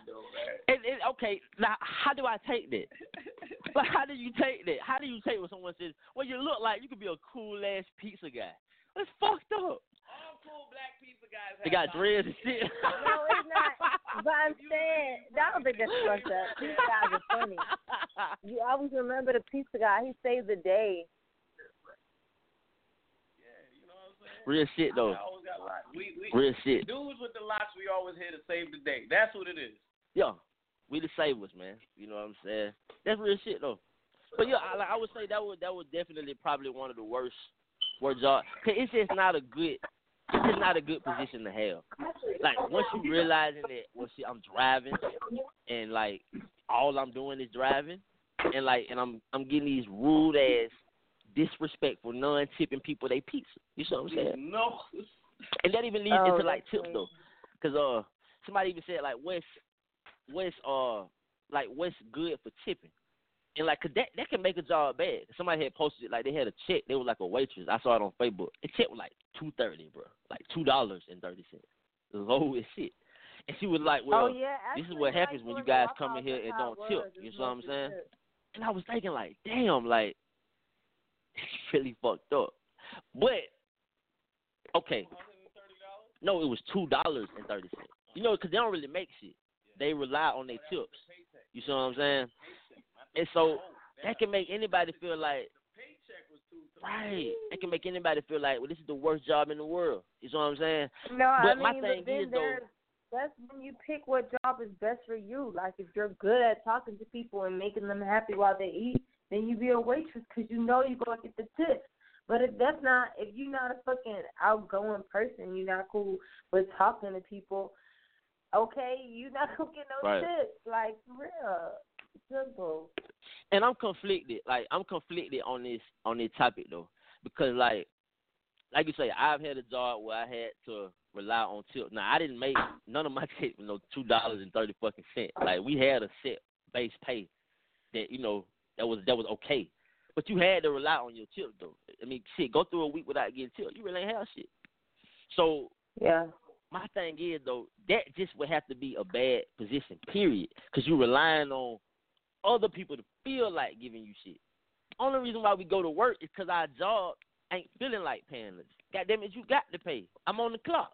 though, [SIGHS] man. And, and okay, now how do I take that? [LAUGHS] like how do you take that? How do you take when someone says, "Well, you look like you could be a cool ass pizza guy"? That's fucked up. All cool black pizza guys. They got dreads and shit. No, it's not. [LAUGHS] But I'm saying, I don't think that's fucked up. Pizza guys are funny. You always remember the pizza guy. He saved the day. Real shit though. I always got lots. We, we, Real shit. Dudes with the locks, we always here to save the day. That's what it is. Yeah, we the savers, man. You know what I'm saying? That's real shit though. But yeah, I, like, I would say that was that was definitely probably one of the worst worst jobs. Cause it's just not a good, it's just not a good position to have. Like once you realizing that, well, shit, I'm driving, and like all I'm doing is driving, and like, and I'm I'm getting these rude ass, disrespectful, non-tipping people they pizza. You see what I'm saying? No. And that even leads Oh, into like that's tips though, because uh somebody even said like what's what's uh like what's good for tipping, and like 'cause that that can make a job bad. Somebody had posted it, like they had a check. They were like a waitress. I saw it on Facebook. The check was like two thirty, bro, like two dollars and thirty cents. Low as shit. And she was like, well, oh yeah. this is what happens when you guys come in here and don't tip. You know what I'm saying? tip. And I was thinking like, damn, like [LAUGHS] it's really fucked up. But okay, no, it was two dollars and thirty cents. You know, because they don't really make shit. They rely on their tips. You see what I'm saying? And so that can make anybody feel like, Right. It can make anybody feel like, well, this is the worst job in the world. You know what I'm saying? No, But I my mean, thing but then is, though- that's when you pick what job is best for you. Like if you're good at talking to people and making them happy while they eat, then you be a waitress because you know you're gonna get the tips. But if that's not, if you're not a fucking outgoing person, you're not cool with talking to people. Okay, you're not gonna get no Right. tips. Like for real, simple. and I'm conflicted. Like I'm conflicted on this on this topic though, because like like you say, I've had a job where I had to rely on tips. Now I didn't make none of my [LAUGHS] tips you know two dollars and thirty fucking cents. Like we had a set base pay that you know that was that was okay, but you had to rely on your tip though. I mean, shit, go through a week without getting tips, you really ain't have shit. So Yeah. my thing is though that just would have to be a bad position, period, because you're relying on other people to feel like giving you shit. Only reason why we go to work is because our job ain't feeling like paying us. God damn it, you got to pay. I'm on the clock.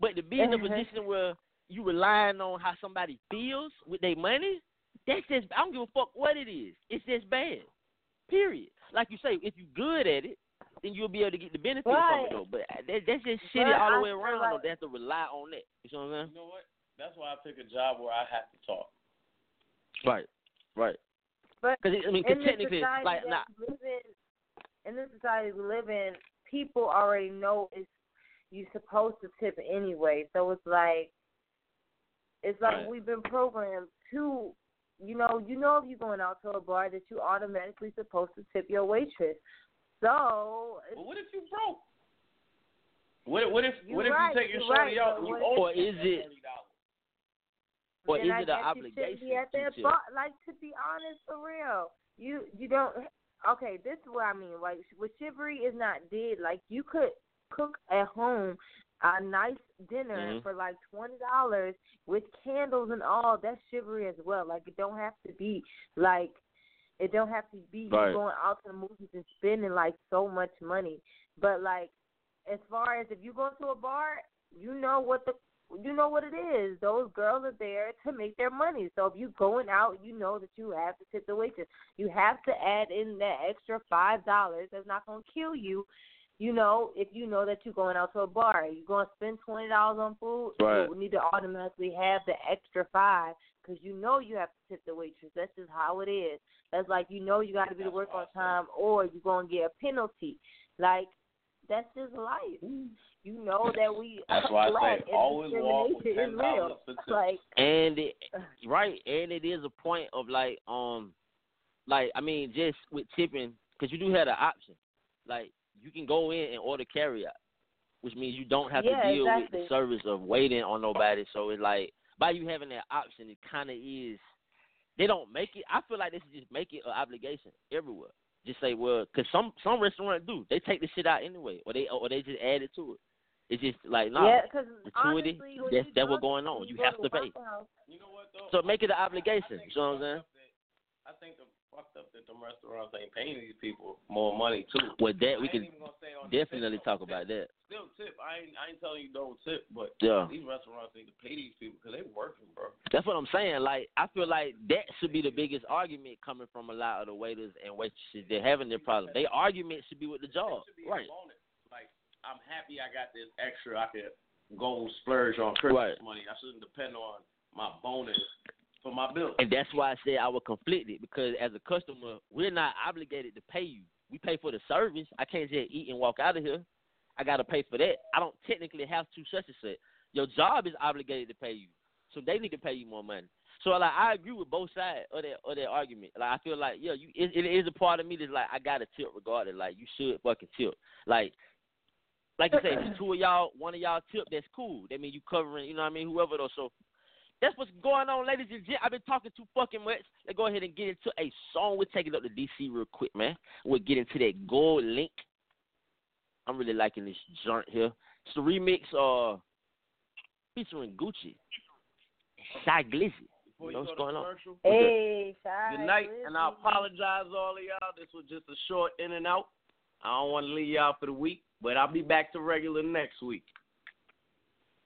But to be in a position where you relying on how somebody feels with their money, that's just I don't give a fuck what it is. It's just bad. Period. Like you say, if you good at it, then you'll be able to get the benefit from it though. But uh, that, that's just shitty But all the way around like- They have to rely on that. You know what I'm You know what? That's why I pick a job where I have to talk. Right. Right. But Because I mean, in 'cause technically, society like, that nah, in, in this society we live in, people already know it's you're supposed to tip anyway. So it's like it's like Right. we've been programmed to, you know, you know if you're going out to a bar that you automatically supposed to tip your waitress. So it's, But what if you broke? What what if You what if right, you take your you shorty right, out you owe Or is it- $30? Or is I it an you obligation be at that bar. Like to be honest, for real, you you don't. Okay, this is what I mean. Like with chivalry is not dead. Like you could cook at home a nice dinner Mhm. for like twenty dollars with candles and all. That's chivalry as well. Like it don't have to be like it don't have to be Right. going out to the movies and spending like so much money. But like as far as if you go to a bar, you know what the you know what it is. Those girls are there to make their money. So if you going out, you know that you have to tip the waitress. You have to add in that extra five dollars. That's not gonna kill you. You know, if you know that you're going out to a bar, you're gonna spend twenty dollars on food. Right. You need to automatically have the extra five because you know you have to tip the waitress. That's just how it is. That's like you know you got to be to work on time, or you're gonna get a penalty. Like that's just life. You know that we [LAUGHS] That's why I say always walk with discrimination ten dollars for tips. Like and it, right, and it is a point of like, um, like I mean, just with tipping, because you do have the option, like you can go in and order carry out, which means you don't have Yeah, to deal with the service of waiting on nobody. So it's like by you having that option, it kind of is. They don't make it. I feel like they should just make it an obligation everywhere. Just say, well, because some some restaurants do. They take the shit out anyway, or they or they just add it to it. It's just like nah. yeah, because gratuity, honestly, when that's- you that's go what's going on. when You have to to pay. House, You know what though? So make it an I- I obligation. You know what I'm saying? that- I think the fucked up that them restaurants ain't paying these people more money too. Well, that we can even gonna say on the definitely talk though. about that. Still tip. I ain't I ain't telling you don't tip, but Yeah. these restaurants need to pay these people because they working, bro. That's what I'm saying. Like, I feel like that should be the biggest argument coming from a lot of the waiters and waitresses. They're having their problem. Their argument should be with the job. It should be a Right. Like I'm happy I got this extra. I could go splurge on Christmas Right. money. I shouldn't depend on my bonus for my bill. And that's why I said I was conflicted because as a customer, we're not obligated to pay you. We pay for the service. I can't just eat and walk out of here. I got to pay for that. I don't technically have to such and such. Your job is obligated to pay you, so they need to pay you more money. So like I agree with both sides of that of that argument. Like I feel like yeah, you it, it is a part of me that's like I got to tip regardless. Like you should fucking tip. Like like you say, two of y'all, one of y'all tip, that's cool. That mean you covering, you know what I mean, whoever though. So that's what's going on, ladies and gents. I've been talking too fucking much. Let's go ahead and get into a song. We'll take it up to DC real quick, man. We'll get into that GoldLink. I'm really liking this joint here. It's a remix uh featuring Gucci. Shy Glizzy. Before You know what's going on? Hey, shy Good night, and I apologize all of y'all. This was just a short in and out. I don't want to leave y'all for the week, but I'll be back to regular next week.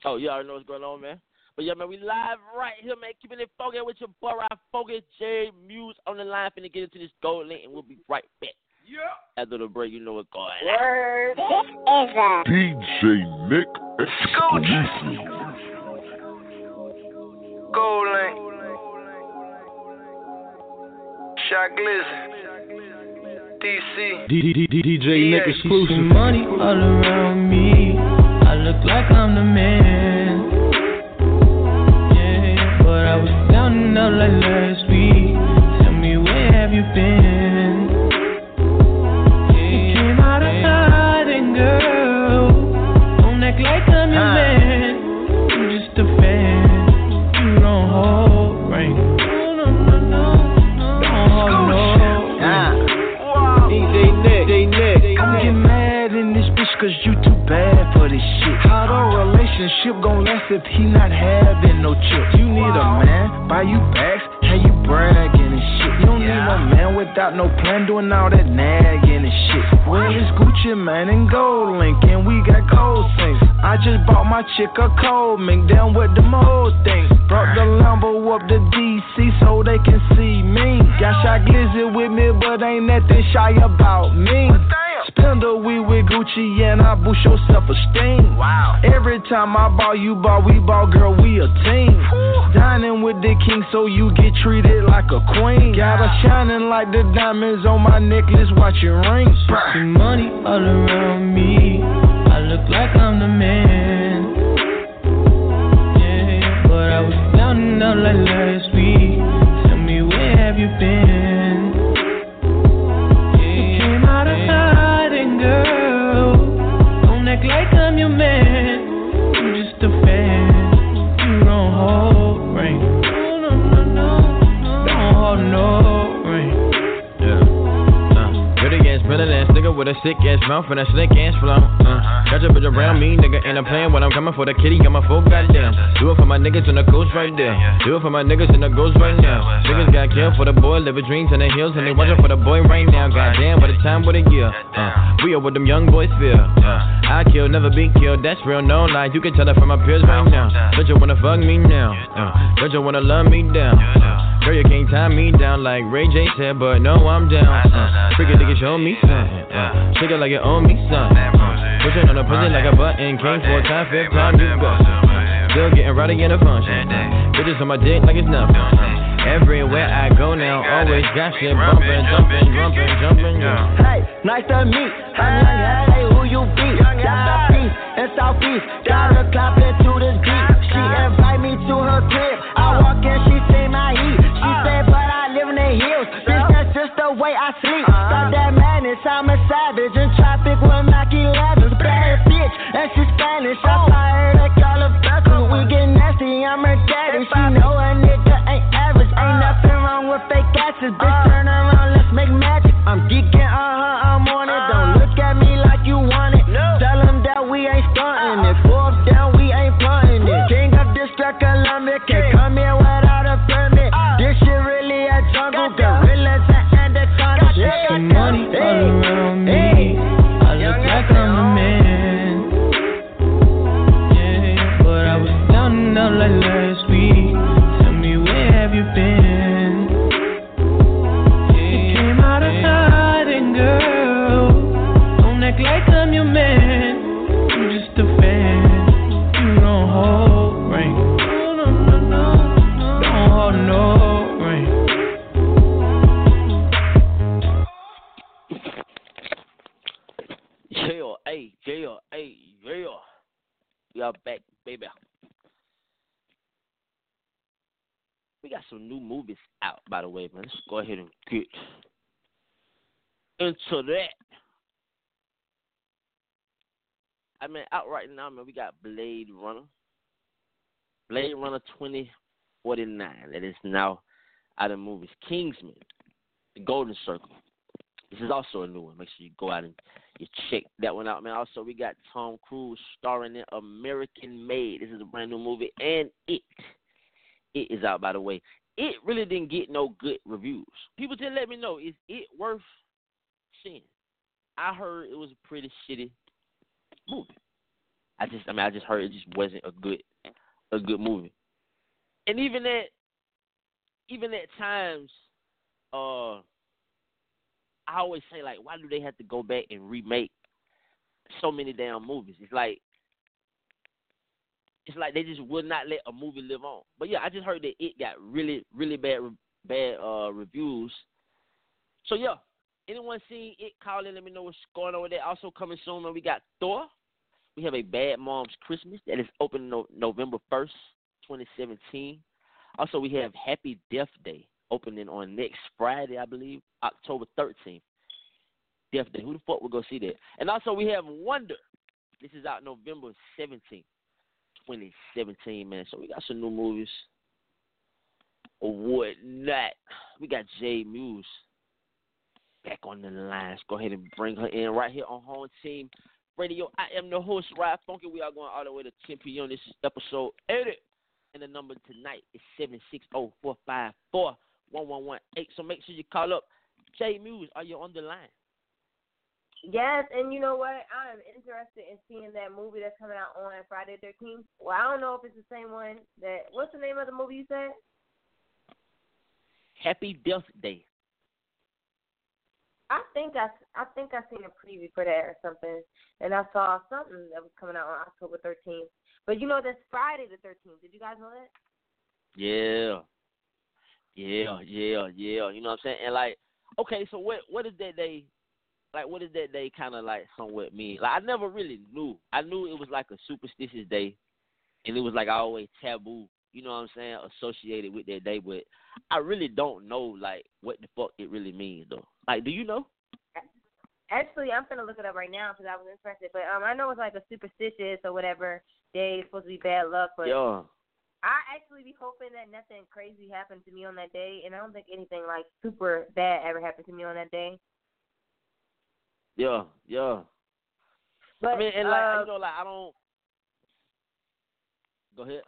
Oh, you already know what's going on, man. But yeah, man, we live right here, man. Keeping it focused with your boy, right? Focus J Muse on the line. Finna get into this GoldLink, and we'll be right back. Yeah. After the break, you know what's going on. Word. This is a DJ Nick exclusive. Gold Link. Shy Glizzy. DC. DJ Nick exclusive. money all around me. I look like I'm the man. Out like last relationship gon' last if he not having no chips? You need a man, buy you bags, how you bragging and shit. You don't need no man without no plan, doing all that nagging and shit. Well, it's Gucci Mane and GoldLink, and we got gold things. I just bought my chick a cold mink, down with the old things. Brought the Lambo up to DC so they can see me. Got Shy Glizzy with me, but ain't nothing shy about me. A week with Gucci and I boost your self esteem. Wow. Every time I ball, you ball, we ball, girl, we a team. Dining with the king so you get treated like a queen. Got her shining like the diamonds on my necklace, watch your rings. See money all around me. I look like I'm the man. Yeah, but I was down and out like last week. Tell me where have you been? With a sick ass mouth and a slick ass flow. Uh, got your bitch around me, nigga, and I'm playing when I'm coming for the kitty. Got my full goddamn. Do it for my niggas in the coast right there. Do it for my niggas in the ghost right now. Niggas got killed for the boy, living dreams in the hills, and they watching for the boy right now. Goddamn, what a time, what a year. Uh, we are what them young boys feel. Uh, I kill, never be killed. That's real, no lie. You can tell that from my peers right now. Don't you wanna fuck me now? Uh, don't you wanna love me down? Uh, girl, you can't tie me down like Ray J said, but no, I'm down. Uh, freaking nigga, show me something. Uh, shake it like you owe me something. Uh, push it on the pussy like a button. Came for a time, fifth time you bust. Still getting rowdy in the function. Uh, bitches on my dick like it's nothing. Uh, everywhere I go now, always got shit bumping, jumping, jumping, jumping, yeah. Hey, nice to meet. I'm young, hey, who you be? Got peace in Southeast. Got her clapping to the beat. She invite me to her crib. I walk in, she see my heat. She said, but I live in the hills. Bitch, that's just the way I sleep. Got that madness, I'm a savage. In traffic with Mac 11. Bad bitch, and she Spanish. I fly some new movies out, by the way, man. Let's go ahead and get into that. I mean, out right now, man, we got Blade Runner. Blade Runner 2049. That is now out of movies. Kingsman, The Golden Circle. This is also a new one. Make sure you go out and you check that one out, man. Also, we got Tom Cruise starring in American Made. This is a brand new movie, and it it is out by the way. It really didn't get no good reviews. People didn't let me know is it worth seeing. I heard it was a pretty shitty movie. I just I mean I just heard it just wasn't a good a good movie. And even at even at times, uh I always say like, why do they have to go back and remake so many damn movies? It's like it's like they just would not let a movie live on. But yeah, I just heard that it got really, really bad, bad uh, reviews. So yeah, anyone seen it? Call in. Let me know what's going on with that. Also coming soon. We got Thor. We have a Bad Moms Christmas that is opening no- November first, 2017. Also, we have Happy Death Day opening on next Friday, I believe, October 13th. Death Day. Who the fuck will go see that? And also, we have Wonder. This is out November 17th. 2017, man. So we got some new movies oh, or whatnot. We got Jay Muse back on the line. Go ahead and bring her in right here on Home Team Radio. I am the host, Rod Phunky. We are going all the way to 10 p.m. This is episode 80. And the number tonight is 760-454-1118. So make sure you call up. Jay Muse, are you on the line? Yes, and you know what? I'm interested in seeing that movie that's coming out on Friday the 13th. Well, I don't know if it's the same one that. What's the name of the movie you said? Happy Death Day. I think I, I think I seen a preview for that or something, and I saw something that was coming out on October 13th. But you know, that's Friday the 13th. Did you guys know that? Yeah. Yeah, yeah, yeah. You know what I'm saying? And like, okay, so what what is that day like what is that day kind of like somewhat mean? Like I never really knew. I knew it was like a superstitious day, and it was like always taboo. You know what I'm saying? Associated with that day, but I really don't know like what the fuck it really means though. Like, do you know? Actually, I'm gonna look it up right now because I was interested. But um, I know it's like a superstitious or whatever day. It's supposed to be bad luck, but yeah. I actually be hoping that nothing crazy happened to me on that day, and I don't think anything like super bad ever happened to me on that day. Yeah, yeah. But I mean, and like uh, you know, like I don't. Go ahead.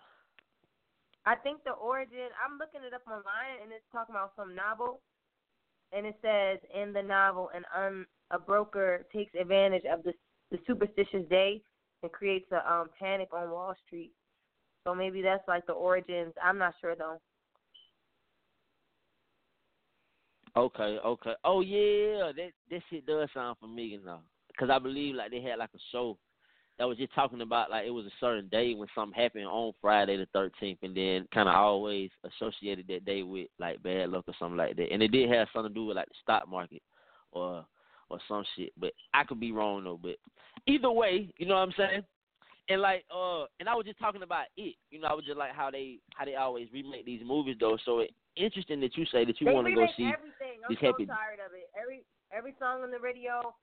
I think the origin. I'm looking it up online, and it's talking about some novel, and it says in the novel, an un, a broker takes advantage of the the superstitious day and creates a um panic on Wall Street. So maybe that's like the origins. I'm not sure though. Okay, okay. Oh yeah, that that shit does sound familiar now. Cause I believe like they had like a show that was just talking about like it was a certain day when something happened on Friday the thirteenth, and then kind of always associated that day with like bad luck or something like that. And it did have something to do with like the stock market or or some shit. But I could be wrong though. But either way, you know what I'm saying. And like, uh, and I was just talking about it. You know, I was just like how they how they always remake these movies though. So it interesting that you say that you want to go see everything. I'm so happy. tired of it. Every every song on the radio,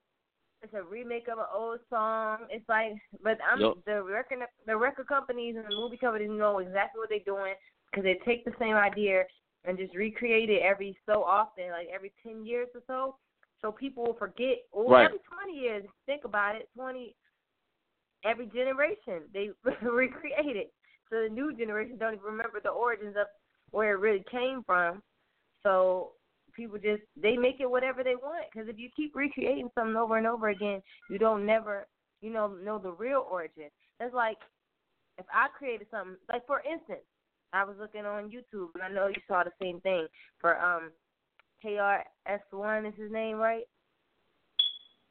it's a remake of an old song. It's like, but I'm Yup. the record the record companies and the movie companies know exactly what they're doing because they take the same idea and just recreate it every so often, like every ten years or so. So people will forget. Or Right. every twenty years, think about it. Twenty every generation they [LAUGHS] recreate it. So the new generation don't even remember the origins of where it really came from. So people just they make it whatever they want because if you keep recreating something over and over again, you don't never you know know the real origin. That's like if I created something like for instance, I was looking on YouTube and I know you saw the same thing for um KRS One is his name, right?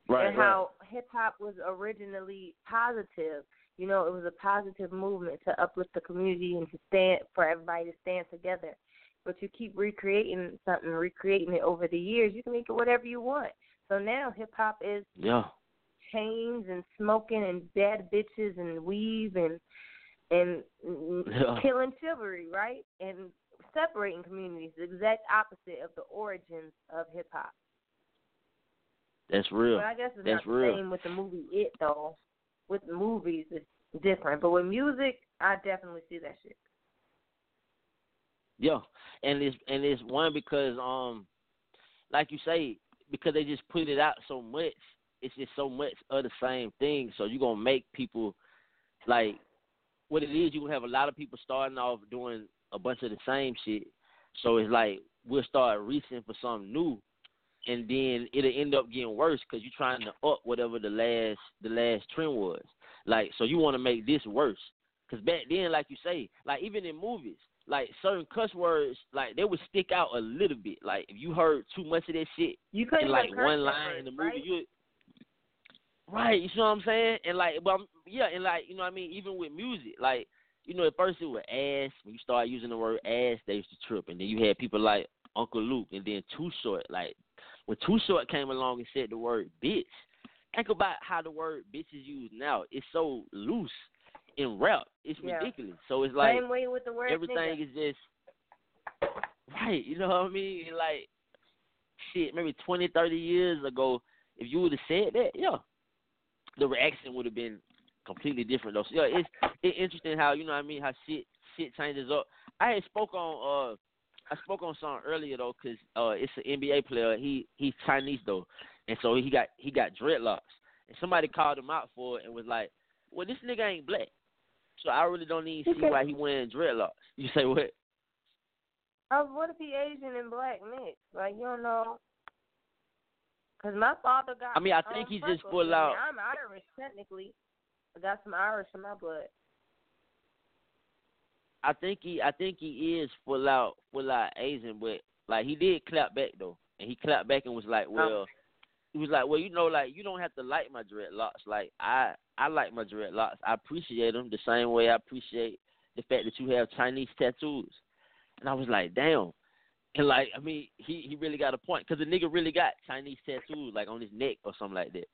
Right, and right. how hip hop was originally positive. You know, it was a positive movement to uplift the community and to stand for everybody to stand together. But you keep recreating something, recreating it over the years, you can make it whatever you want. So now hip hop is Yeah. chains and smoking and bad bitches and weave and and Yeah. killing chivalry, right? And separating communities, the exact opposite of the origins of hip hop. That's real. But I guess it's That's not real. the same with the movie It though. With movies, it's different. But with music, I definitely see that shit. Yeah, and it's and it's one because um, like you say, because they just put it out so much. It's just so much of the same thing. So you're gonna make people like what it is. You gonna have a lot of people starting off doing a bunch of the same shit. So it's like we'll start reaching for something new, and then it'll end up getting worse because you're trying to up whatever the last the last trend was. Like so, you want to make this worse. Cause back then, like you say, like even in movies, like certain cuss words, like they would stick out a little bit. Like if you heard too much of that shit You couldn't in like one line first, in the movie, right? you right. You know what I'm saying? And like, but I'm, yeah, and like you know what I mean. Even with music, like you know, at first it was ass. When you start using the word ass, they used to trip, and then you had people like Uncle Luke, and then Too Short. Like when Too Short came along and said the word bitch, think about how the word bitch is used now. It's so loose in rap. It's Yeah. ridiculous. So it's like Same way with the word everything nigga. is just right. You know what I mean? Like shit, maybe 20, 30 years ago, if you would have said that, yeah, the reaction would have been completely different though. So yeah, it's it's interesting how you know what I mean how shit shit changes up. I had spoke on uh I spoke on something earlier though because uh it's an NBA player. He he's Chinese though, and so he got he got dreadlocks. And somebody called him out for it and was like, "Well, this nigga ain't black." So I really don't even see why he wearing dreadlocks. [LAUGHS] You say what? Uh, what if he Asian and black mixed? Like you don't know. Cause my father got. I mean, I um, think he just freckles. full out- I'm Irish technically. I got some Irish in my blood. I think he I think he is full out full out Asian, but like he did clap back though, and he clapped back and was like, oh. well, he was like, well, you know, like you don't have to like my dreadlocks. Like I I like my dreadlocks. I appreciate them the same way I appreciate the fact that you have Chinese tattoos. And I was like, damn. And like, I mean, he he really got a point because the nigga really got Chinese tattoos like on his neck or something like that.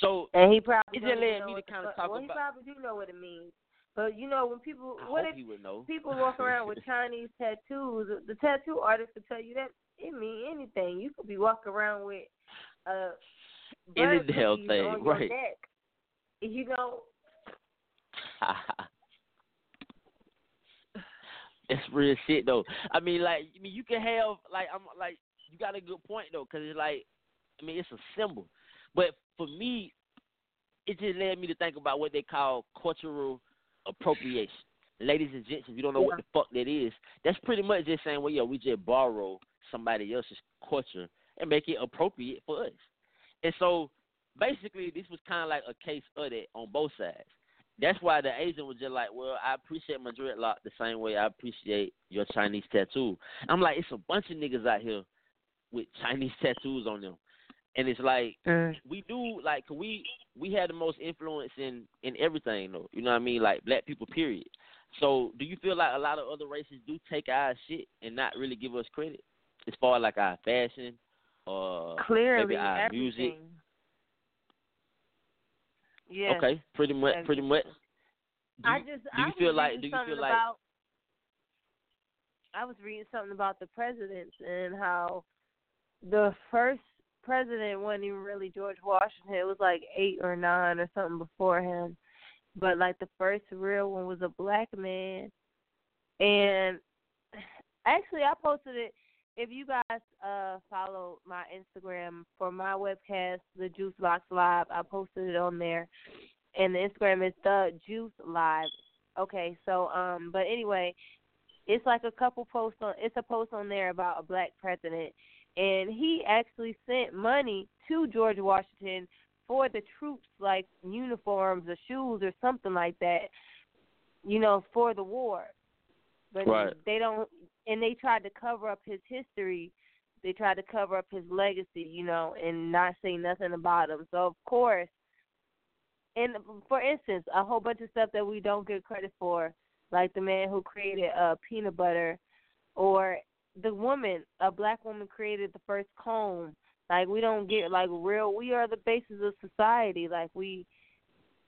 So And he probably it just led me to kind of talk well, about. he probably do know what it means. But you know, when people, I what if know. people [LAUGHS] walk around with Chinese tattoos? The tattoo artist could tell you that it mean anything. You could be walking around with uh Any damn thing, on your right. neck. You know, [LAUGHS] That's real shit though. I mean, like, I mean, you can have like, I'm like, you got a good point though, because it's like, I mean, it's a symbol. But for me, it just led me to think about what they call cultural appropriation. Ladies and gents, if you don't know what the fuck that is, that's pretty much just saying, well, yeah, we just borrow somebody else's culture and make it appropriate for us. And so, basically, this was kind of like a case of that on both sides. That's why the Asian was just like, well, I appreciate my dreadlock the same way I appreciate your Chinese tattoo. I'm like, it's a bunch of niggas out here with Chinese [LAUGHS] tattoos on them, and it's like mm. we do like we we had the most influence in in everything though. You know what I mean? Like black people, period. So, do you feel like a lot of other races do take our shit and not really give us credit as far as like our fashion or clearly maybe our everything. music? Yeah. Okay, pretty much, pretty much. Do I you- just do you I feel like do you feel like about I was reading something about the presidents and how the first president wasn't even really George Washington. It was like eight or nine or something before him. But like the first real one was a black man. And actually I posted it if you guys uh follow my Instagram for my webcast, the Juice Box Live, I posted it on there. And the Instagram is the Juice Live. Okay, so um but anyway, it's like a couple posts on it's a post on there about a black president and he actually sent money to George Washington for the troops like uniforms or shoes or something like that, you know, for the war. But Right. they don't and they tried to cover up his history. They tried to cover up his legacy, you know, and not say nothing about him. So of course and for instance, a whole bunch of stuff that we don't get credit for, like the man who created uh peanut butter or the woman, a black woman created the first comb. Like we don't get like real we are the basis of society. Like we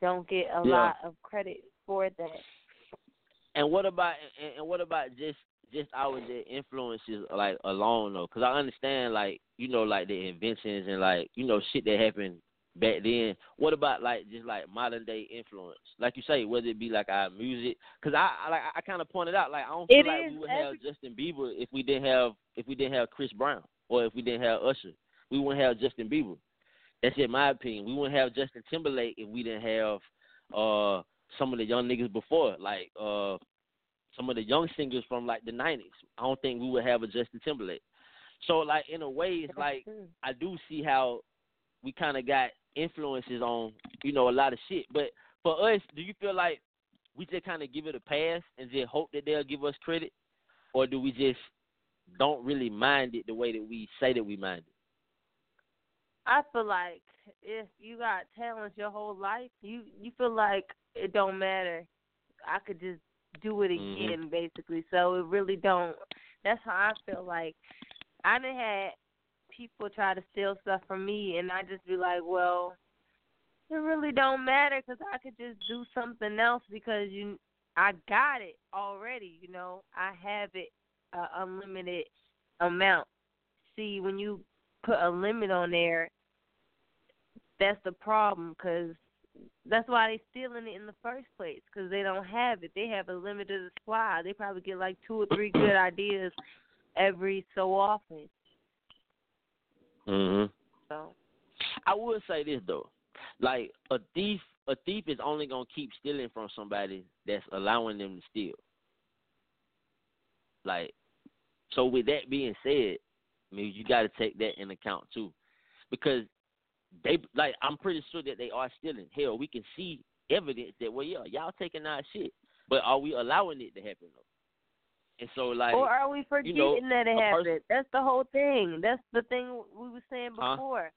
don't get a Yeah. lot of credit for that. And what about and, what about just just our the influences like alone though? Because I understand like you know like the inventions and like you know shit that happened back then. What about like just like modern day influence? Like you say, whether it be like our music? Because I, I like I kind of pointed out like I don't feel It like we would every- have Justin Bieber if we didn't have if we didn't have Chris Brown or if we didn't have Usher. We wouldn't have Justin Bieber. That's in my opinion. We wouldn't have Justin Timberlake if we didn't have uh some of the young niggas before, like uh some of the young singers from like the nineties. I don't think we would have a Justin Timberlake. So like in a way it's like I do see how we kinda got influences on, you know, a lot of shit. But for us, do you feel like we just kinda give it a pass and just hope that they'll give us credit? or do we just don't really mind it the way that we say that we mind it? I feel like if you got talents your whole life, you you feel like it don't matter. I could just do it Mhm. again, basically. So it really don't. That's how I feel like. I done had people try to steal stuff from me, and I just be like, well, it really don't matter because I could just do something else because you, I got it already. You know, I have it uh, unlimited amount. See, when you put a limit on there, that's the problem because that's why they stealing it in the first place because they don't have it. They have a limited supply. They probably get like two or three good ideas every so often. Mhm. So I would say this though, like a thief, a thief is only gonna keep stealing from somebody that's allowing them to steal. Like, so with that being said, I mean you got to take that in account too, because they like I'm pretty sure that they are stealing. Hell, we can see evidence that well, yeah, y'all taking our shit, but are we allowing it to happen though? And so like, or are we forgetting you know, that it happened? That's the whole thing. That's the thing we were saying Huh? before.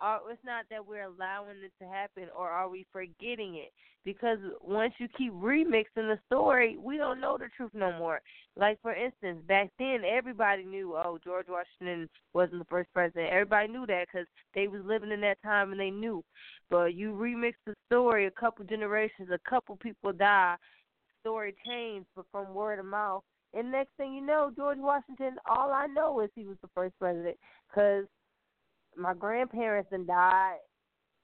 Are, it's not that we're allowing it to happen, or are we forgetting it? Because once you keep remixing the story, we don't know the truth no more. Like for instance, back then everybody knew, oh, George Washington wasn't the first president. Everybody knew that because they was living in that time and they knew. But you remix the story, a couple generations, a couple people die, story changed, but from word of mouth. And next thing you know, George Washington, all I know is he was the first president because my grandparents and died.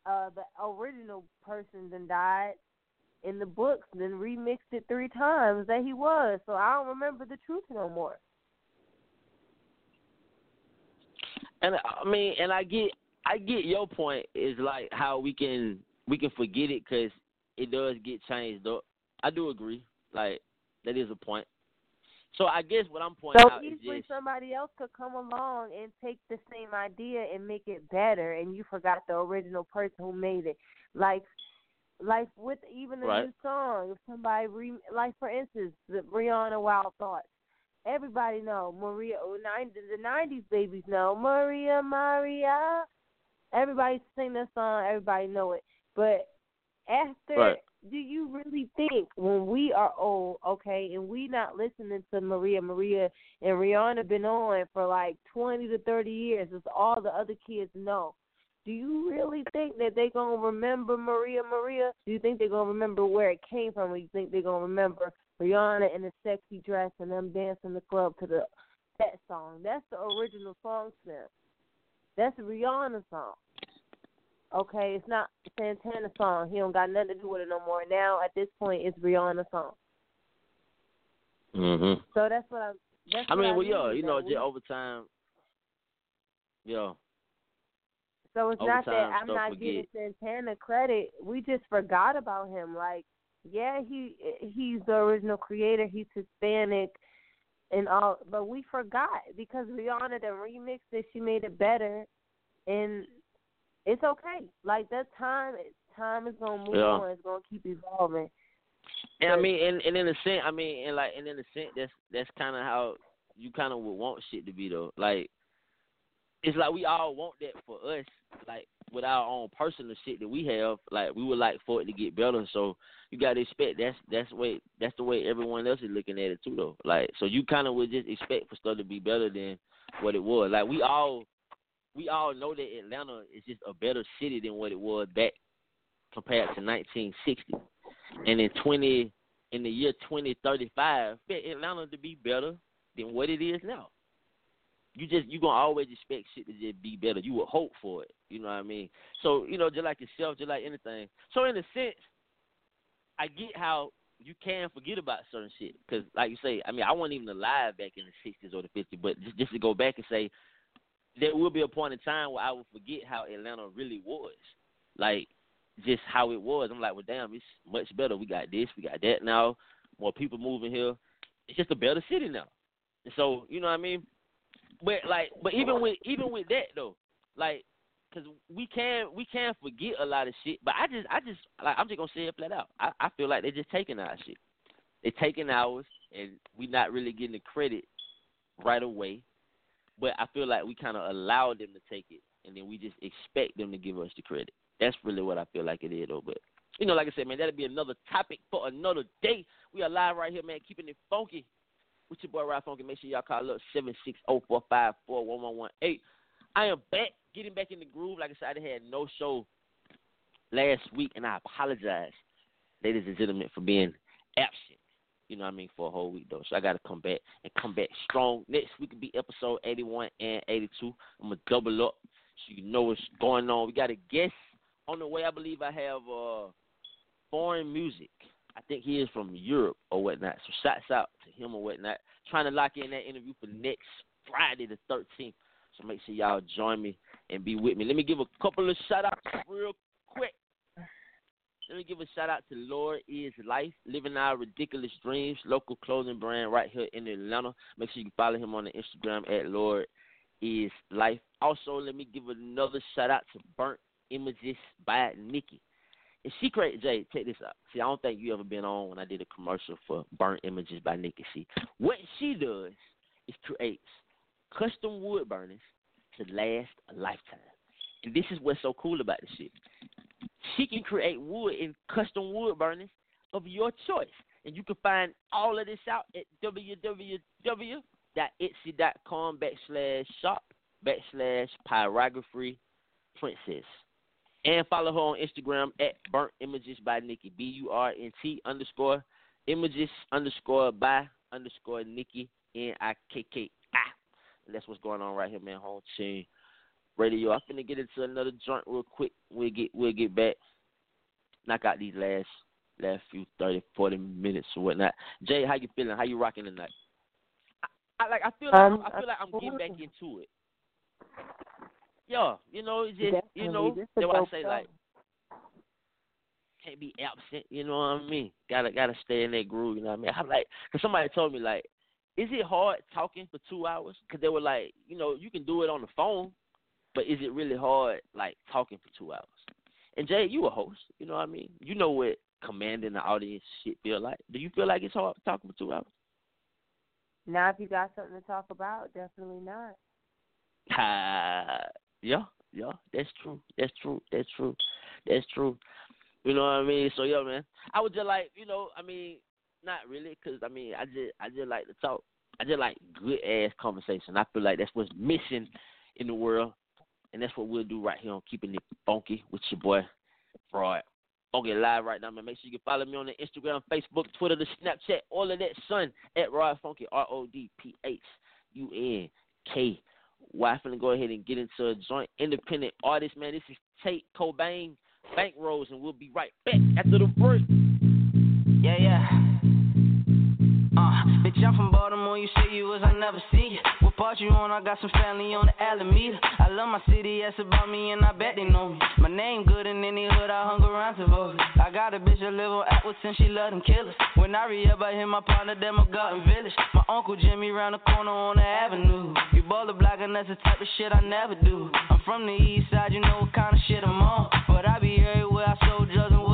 Uh, the original person then died in the books, then remixed it three times that he was. So I don't remember the truth no more. And I mean, and I get, I get your point is like how we can we can forget it because it does get changed up. I do agree, like that is a point. So I guess what I'm pointing So out is easily just somebody else could come along and take the same idea and make it better, and you forgot the original person who made it. Like, like with even a Right. new song, if somebody re, like for instance, the Rihanna Wild Thoughts. Everybody know Maria. oh, 90, the '90s babies know Maria Maria. Everybody sing that song. Everybody know it. But after Right. Do you really think when we are old, okay, and we not listening to Maria Maria and Rihanna been on for like twenty to thirty years, as all the other kids know. Do you really think that they gonna remember Maria Maria? Do you think they're gonna remember where it came from, or you think they're gonna remember Rihanna in a sexy dress and them dancing the club to the that song? That's the original song snap. That's a Rihanna song. Okay, it's not Santana song. He don't got nothing to do with it no more. Now at this point, it's Rihanna song. Mhm. So that's what I'm. That's I mean, well, yeah, you know, just over time, yeah. So it's over not that I'm not will giving Santana credit. We just forgot about him. Like, yeah, he he's the original creator. He's Hispanic and all, but we forgot because Rihanna done remix that She made it better, and it's okay. Like that time, time is gonna move Yeah. on. It's gonna keep evolving. And I mean, and, and in a sense, I mean, and like, and in a sense, that's that's kind of how you kind of would want shit to be though. Like, it's like we all want that for us, like with our own personal shit that we have. Like, we would like for it to get better. So you gotta expect that's that's the way that's the way everyone else is looking at it too though. Like, so you kind of would just expect for stuff to be better than what it was. Like, we all we all know that Atlanta is just a better city than what it was back compared to 1960 and in twenty in the year twenty thirty five, expect Atlanta to be better than what it is now. You just you gonna always expect shit to just be better. You would hope for it. You know what I mean? So you know, just like yourself, just like anything. So in a sense, I get how you can forget about certain shit because, like you say, I mean, I wasn't even alive back in the sixties or the fifties, but just, just to go back and say, there will be a point in time where I will forget how Atlanta really was. Like just how it was. I'm like, well, damn, it's much better. We got this, we got that now. More people moving here. It's just a better city now. And so, you know what I mean? But like, but even with even with that though, like, cause we can we can forget a lot of shit. But I just I just like I'm just gonna say it flat out. I I feel like they're just taking our shit. They're taking ours and we're not really getting the credit right away. But I feel like we kind of allow them to take it, and then we just expect them to give us the credit. That's really what I feel like it is, though. But you know, like I said, man, that'll be another topic for another day. We are live right here, man, keeping it funky. With your boy Rod Phunky. Make sure y'all call up seven six zero four five four one one one eight. I am back, getting back in the groove. Like I said, I had no show last week, and I apologize, ladies and gentlemen, for being absent. You know what I mean for a whole week though. So I got to come back and come back strong. Next week will be episode eighty one and eighty two. I'm gonna double up so you know what's going on. We got a guest on the way. I believe I have uh foreign music. I think he is from Europe or whatnot. So shouts out to him or whatnot. Trying to lock in that interview for next Friday the 13th. So make sure y'all join me and be with me. Let me give a couple of shout outs real quick. Let me give a shout out to Lord Is Life, living our ridiculous dreams, local clothing brand right here in Atlanta. Make sure you follow him on the Instagram at Lord Is Life. Also, let me give another shout out to Burnt Images by Nikki. And she created Jay, check this out. See, I don't think you ever been on when I did a commercial for Burnt Images by Nikki. See, what she does is creates custom wood burners to last a lifetime. And this is what's so cool about this shit. She can create wood in custom wood burners of your choice. And you can find all of this out at www.etsy.com backslash shop backslash pyrography princess. And follow her on Instagram at burnt images by Nikki. B U R N T underscore images underscore by underscore Nikki N I K K I. That's what's going on right here, man. Home team radio. I'm finna get into another joint real quick. We'll get we'll get back. Knock out these last last few 30, 40 minutes or whatnot. Jay, how you feeling? How you rocking tonight? I, I like I feel like Um, I feel like I'm getting back into it. Yeah, you know, it's just you know, Definitely. That's a why I say show. like can't be absent. You know what I mean? Gotta gotta stay in that groove. You know what I mean? [LAUGHS] I'm like, cause somebody told me like, is it hard talking for two hours? Cause they were like, you know, you can do it on the phone, but is it really hard like talking for two hours? And Jay, you a host. You know what I mean? You know what commanding the audience shit feel like. Do you feel like it's hard talking for two hours? Now, if you got something to talk about, definitely not. Ah, [LAUGHS] yeah, yeah, that's true. That's true. That's true. That's true. You know what I mean? So yeah, man. I would just like, you know, I mean, not really, cause I mean, I just, I just like to talk. I just like good ass conversation. I feel like that's what's missing in the world, and that's what we'll do right here on keeping it funky with your boy Rod. Phunky live right now, man. Make sure you follow me on the Instagram, Facebook, Twitter, the Snapchat, all of that, son, at Rod Phunky, R O D P H U N K. Why finna go ahead and get into a joint independent artist, man. This is Tate Kobang, Bankrolls, and we'll be right back after the break. Yeah, yeah. Uh, bitch, I'm from Baltimore, you say you was, I never see you. What part you on? I got some family on the Alameda. I love my city, that's about me, and I bet they know me. My name good in any hood, I hung around Tavola. I got a bitch that live on Atwood since she love them killers. When I re up, I hit my partner, Garden Village. My uncle Jimmy round the corner on the avenue. You ball the block, and that's the type of shit I never do. I'm from the east side, you know what kind of shit I'm on. But I be everywhere, I sold drugs and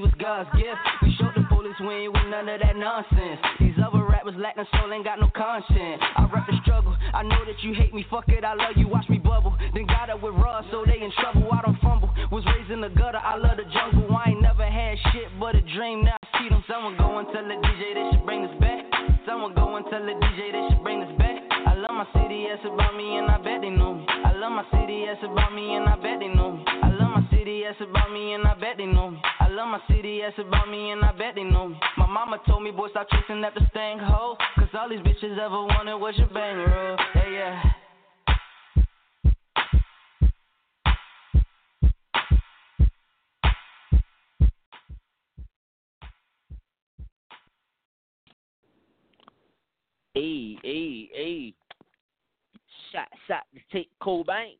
was God's gift. We showed the police we ain't with none of that nonsense. These other rappers lacking soul, ain't got no conscience. I rap the struggle. I know that you hate me, fuck it, I love you. Watch me bubble. Then got up with Russ, so they in trouble. I don't fumble. Was raised in the gutter, I love the jungle. I ain't never had shit but a dream. Now I see them. Someone go and tell the DJ they should bring this back. Someone go and tell the DJ they should bring this back. I love my city, it's about me, and I bet they know me. I love my city, it's about me, and I bet they know me. I love my city, it's about me, and I bet they know me. City, it's about me, and I bet they know me. My mama told me, boy, stop chasing after stank hoe. Cause all these bitches ever wanted was your bankroll. Yeah, yeah. Hey, hey, hey. Shot, shot to Tate Kobang.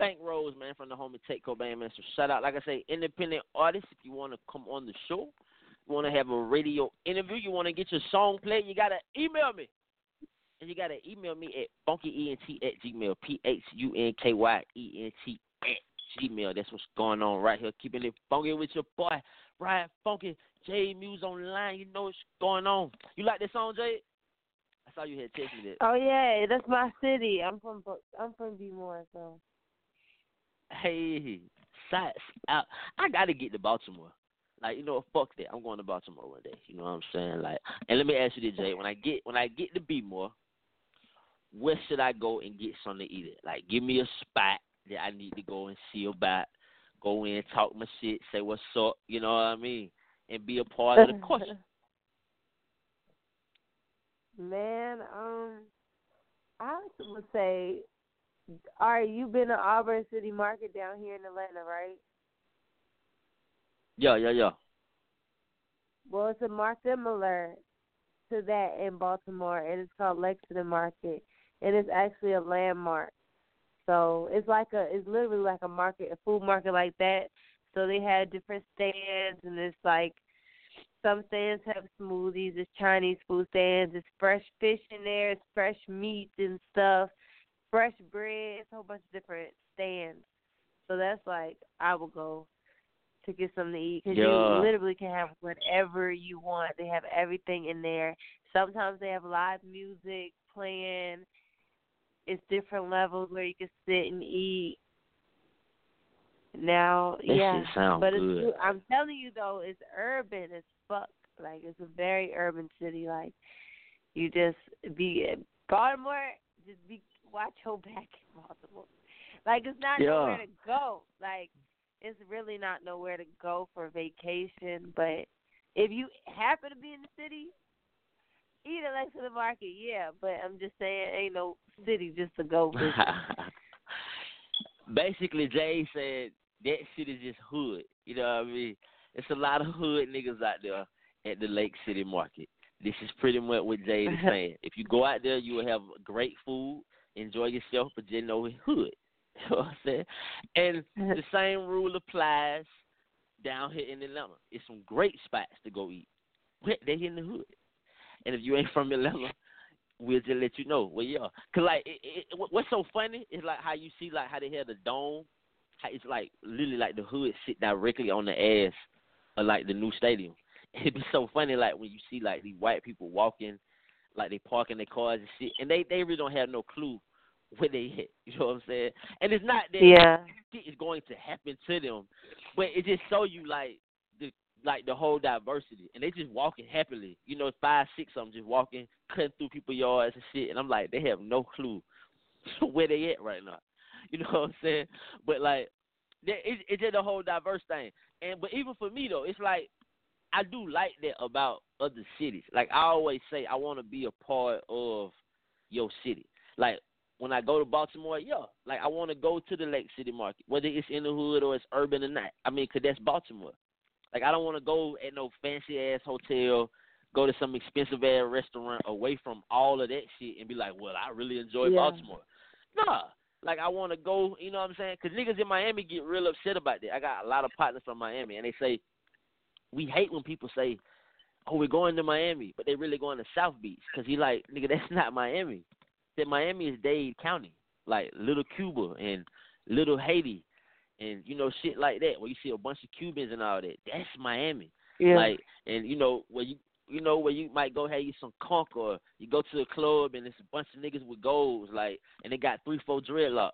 Bankrolls, man, from the homie Tate Kobang, man. So shout out, like I say, independent artists. If you want to come on the show, you want to have a radio interview, you want to get your song played, you got to email me. And you got to email me at phunkyent at gmail, P H U N K Y E N T at gmail. That's what's going on right here. Keeping it funky with your boy, Rod Phunky. J Muse online, you know what's going on. You like this song, Jay? I saw you had texted that. Oh yeah, that's my city. I'm from I'm from Bmore, so Hey, sights out. I gotta get to Baltimore. Like you know, fuck that. I'm going to Baltimore one day. You know what I'm saying? Like, and let me ask you this, Jay. When I get when I get to Bmore, where should I go and get something to eat at? Like, give me a spot that I need to go and see about. Go in, talk my shit, say what's up. You know what I mean? And be a part of the culture. [LAUGHS] Man, um, I would say, all right, you've been to Auburn City Market down here in Atlanta, right? Yeah, yeah, yeah. Well, it's a market similar to that in Baltimore, and it's called Lexington Market, and it's actually a landmark. So it's like a, it's literally like a market, a food market like that. So they have different stands, and it's like some stands have smoothies, it's Chinese food stands, it's fresh fish in there, it's fresh meat and stuff, fresh bread, it's a whole bunch of different stands. So that's like I will go to get something to eat because Yeah. you literally can have whatever you want. They have everything in there. Sometimes they have live music playing. It's different levels where you can sit and eat. Now, That yeah, but good. it's I'm telling you though, it's urban as fuck. Like it's a very urban city. Like you just be Baltimore. Just be watch your [LAUGHS] back in Baltimore. Like it's not Yeah. nowhere to go. Like it's really not nowhere to go for vacation. But if you happen to be in the city, eat at Lexington Market, yeah. But I'm just saying, ain't no city just to go. [LAUGHS] Basically, Jay said that shit is just hood. You know what I mean? It's a lot of hood niggas out there at the Lake City Market. This is pretty much what Jay is [LAUGHS] saying. If you go out there, you will have great food, enjoy yourself, but you know it's hood. [LAUGHS] You know what I'm saying? And the same rule applies down here in Atlanta. It's some great spots to go eat. But they in the hood. And if you ain't from Atlanta, we'll just let you know where you are. Cause like, it, it, what's so funny is like how you see like how they have the dome. How it's like literally like the hood sit directly on the ass of like the new stadium. [LAUGHS] It'd be so funny like when you see like these white people walking, like they parking their cars and shit, and they they really don't have no clue where they hit. [LAUGHS] You know what I'm saying? And it's not that Yeah. shit is going to happen to them, but it just show you like the like the whole diversity, and they just walking happily. You know, five six of them just walking, cutting through people's yards and shit, and I'm like, they have no clue [LAUGHS] where they at right now. [LAUGHS] You know what I'm saying? But like, that- it, it's just a whole diverse thing. And but even for me though, it's like I do like that about other cities. Like I always say, I want to be a part of your city. Like when I go to Baltimore, yeah, like I want to go to the Lake City Market, whether it's in the hood or it's urban or not. I mean, 'cause that's Baltimore. Like I don't want to go at no fancy ass hotel, go to some expensive ass restaurant away from all of that shit and be like, well, I really enjoy Yeah. Baltimore. Nah, Like I want to go, you know what I'm saying? Because niggas in Miami get real upset about that. I got a lot of partners from Miami, and they say we hate when people say, "Oh, we're going to Miami," but they really going to South Beach. Because he like, nigga, that's not Miami. That Miami is Dade County, like Little Cuba and Little Haiti, and you know shit like that. Where you see a bunch of Cubans and all that. That's Miami. Yeah. Like, and you know where you you know where you might go have you some conch or you go to a club and it's a bunch of niggas with goals like and they got three four dreadlocks.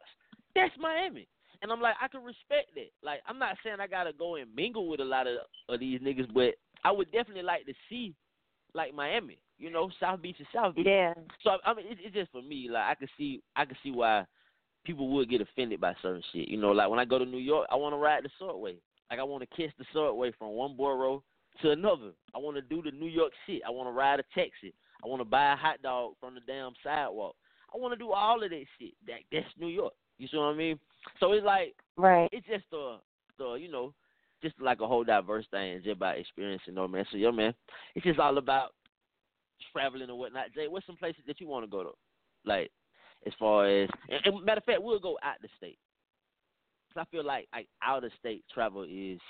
That's Miami. And I'm like I can respect that. Like I'm not saying I gotta go and mingle with a lot of of these niggas, but I would definitely like to see like Miami. You know, South Beach is South Beach. Yeah. So I mean, it's, it's just for me. Like I can see, I can see why people would get offended by certain shit. You know, like when I go to New York, I want to ride the subway. Like I want to catch the subway from one borough to another. I want to do the New York shit. I want to ride a taxi. I want to buy a hot dog from the damn sidewalk. I want to do all of that shit. That that's New York. You see what I mean? So it's like Right. it's just the the you know just like a whole diverse thing, just about experiencing, though, man. So yeah, man, it's just all about traveling and whatnot. Jay, what's some places that you want to go to? Like as far as and, and matter of fact, we'll go out the state. 'Cause I feel like like out of state travel is,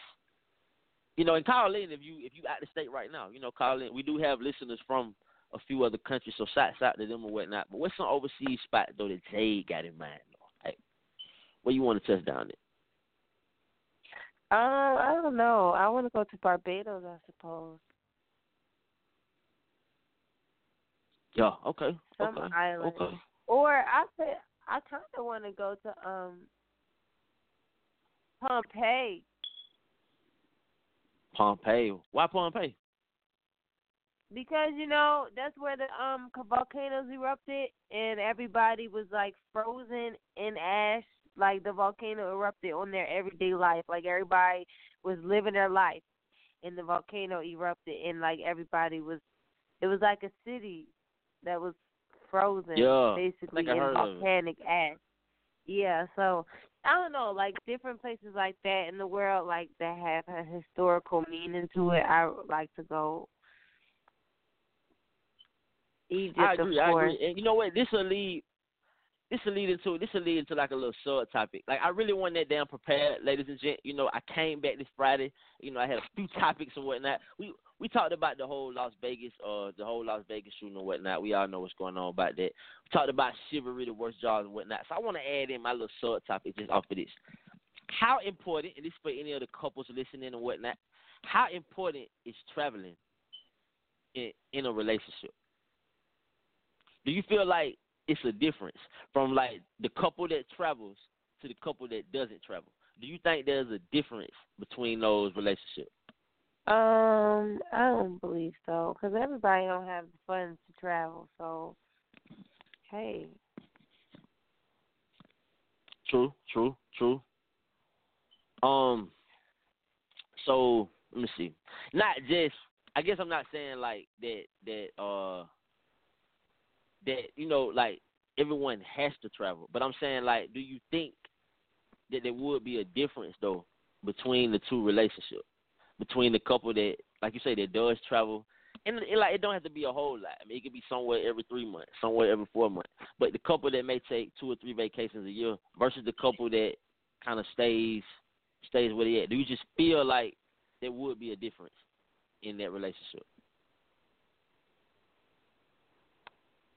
you know, and call in if you if you out of state right now. You know, call in. We do have listeners from a few other countries, so shouts out to them and whatnot. But what's some overseas spot though that Jay got in mind? Though? Like, where you want to touch down at? Um, I don't know. I want to go to Barbados, I suppose. Yeah. Okay. Some okay. island. Okay. Or I said I kind of want to go to um Pompeii Pompeii. Why Pompeii? because you know that's where the um volcanoes erupted and everybody was like frozen in ash. Like the volcano erupted on their everyday life. Like everybody was living their life, and the volcano erupted, and like everybody was. It was like a city that was frozen, Yeah, basically in volcanic ash. Yeah, so I don't know, like different places like that in the world, like that have a historical meaning to it. I would like to go. Egypt, I agree. of I agree. And you know what? This will lead. This will lead into this will lead into like a little sub topic. Like I really wasn't that damn prepared, ladies and gent. You know, I came back this Friday. You know, I had a few [LAUGHS] topics and whatnot. We we talked about the whole Las Vegas, uh, the whole Las Vegas shooting and whatnot. We all know what's going on about that. We talked about chivalry, the worst jobs and whatnot. So I want to add in my little sub topic just off of this. How important, and this for any of the couples listening and whatnot, how important is traveling in in a relationship? Do you feel like it's a difference from like the couple that travels to the couple that doesn't travel? Do you think there's a difference between those relationships? Um, I don't believe so, because everybody don't have the funds to travel. So, hey, True, true, true. Um, so let me see. Not just. I guess I'm not saying like that. That uh. That you know, like everyone has to travel, but I'm saying like, do you think that there would be a difference though between the two relationships, between the couple that, like you say, that does travel, and it, like it don't have to be a whole lot. I mean, it could be somewhere every three months, somewhere every four months. But the couple that may take two or three vacations a year versus the couple that kind of stays stays where they at. Do you just feel like there would be a difference in that relationship?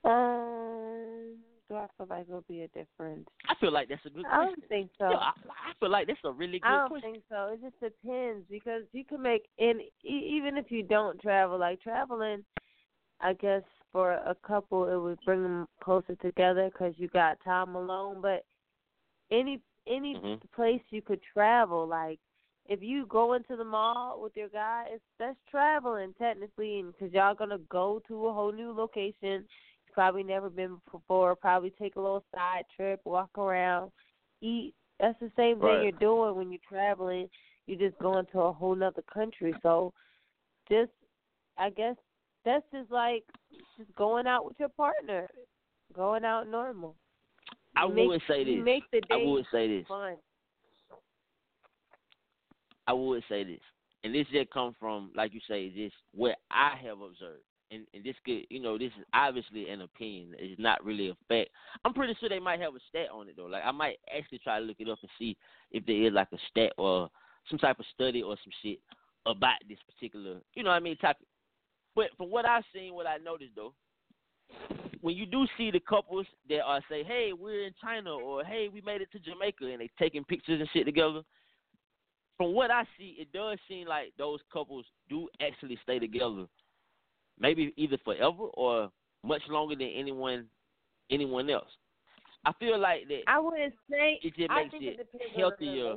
Um, do I feel like it'll be a difference? I feel like that's a good I don't think so. Yeah, I, I feel like that's a really good I don't question. think so. It just depends because you can make and even if you don't travel, like traveling, I guess for a couple it would bring them closer together because you got time alone. But any any Mhm. place you could travel, like if you go into the mall with your guy, it's that's traveling technically, because y'all gonna go to a whole new location. Probably never been before. Probably take a little side trip, walk around, eat. That's the same thing you're doing when you're traveling. You're just going to a whole nother country. So, just I guess that's just like just going out with your partner, going out normal. I You make- would say this. Make the day I would say this. fun. I would say this, and this just come from, like you say, just what I have observed. And, and this could, you know, this is obviously an opinion. It's not really a fact. I'm pretty sure they might have a stat on it though. Like I might actually try to look it up and see if there is like a stat or some type of study or some shit about this particular, you know what I mean, topic. But from what I've seen, what I noticed though, when you do see the couples that are say, "Hey, we're in China," or "Hey, we made it to Jamaica," and they taking pictures and shit together. From what I see, it does seem like those couples do actually stay together, maybe either forever or much longer than anyone anyone else. I feel like that. I wouldn't say. It just I makes think it depends on the healthier.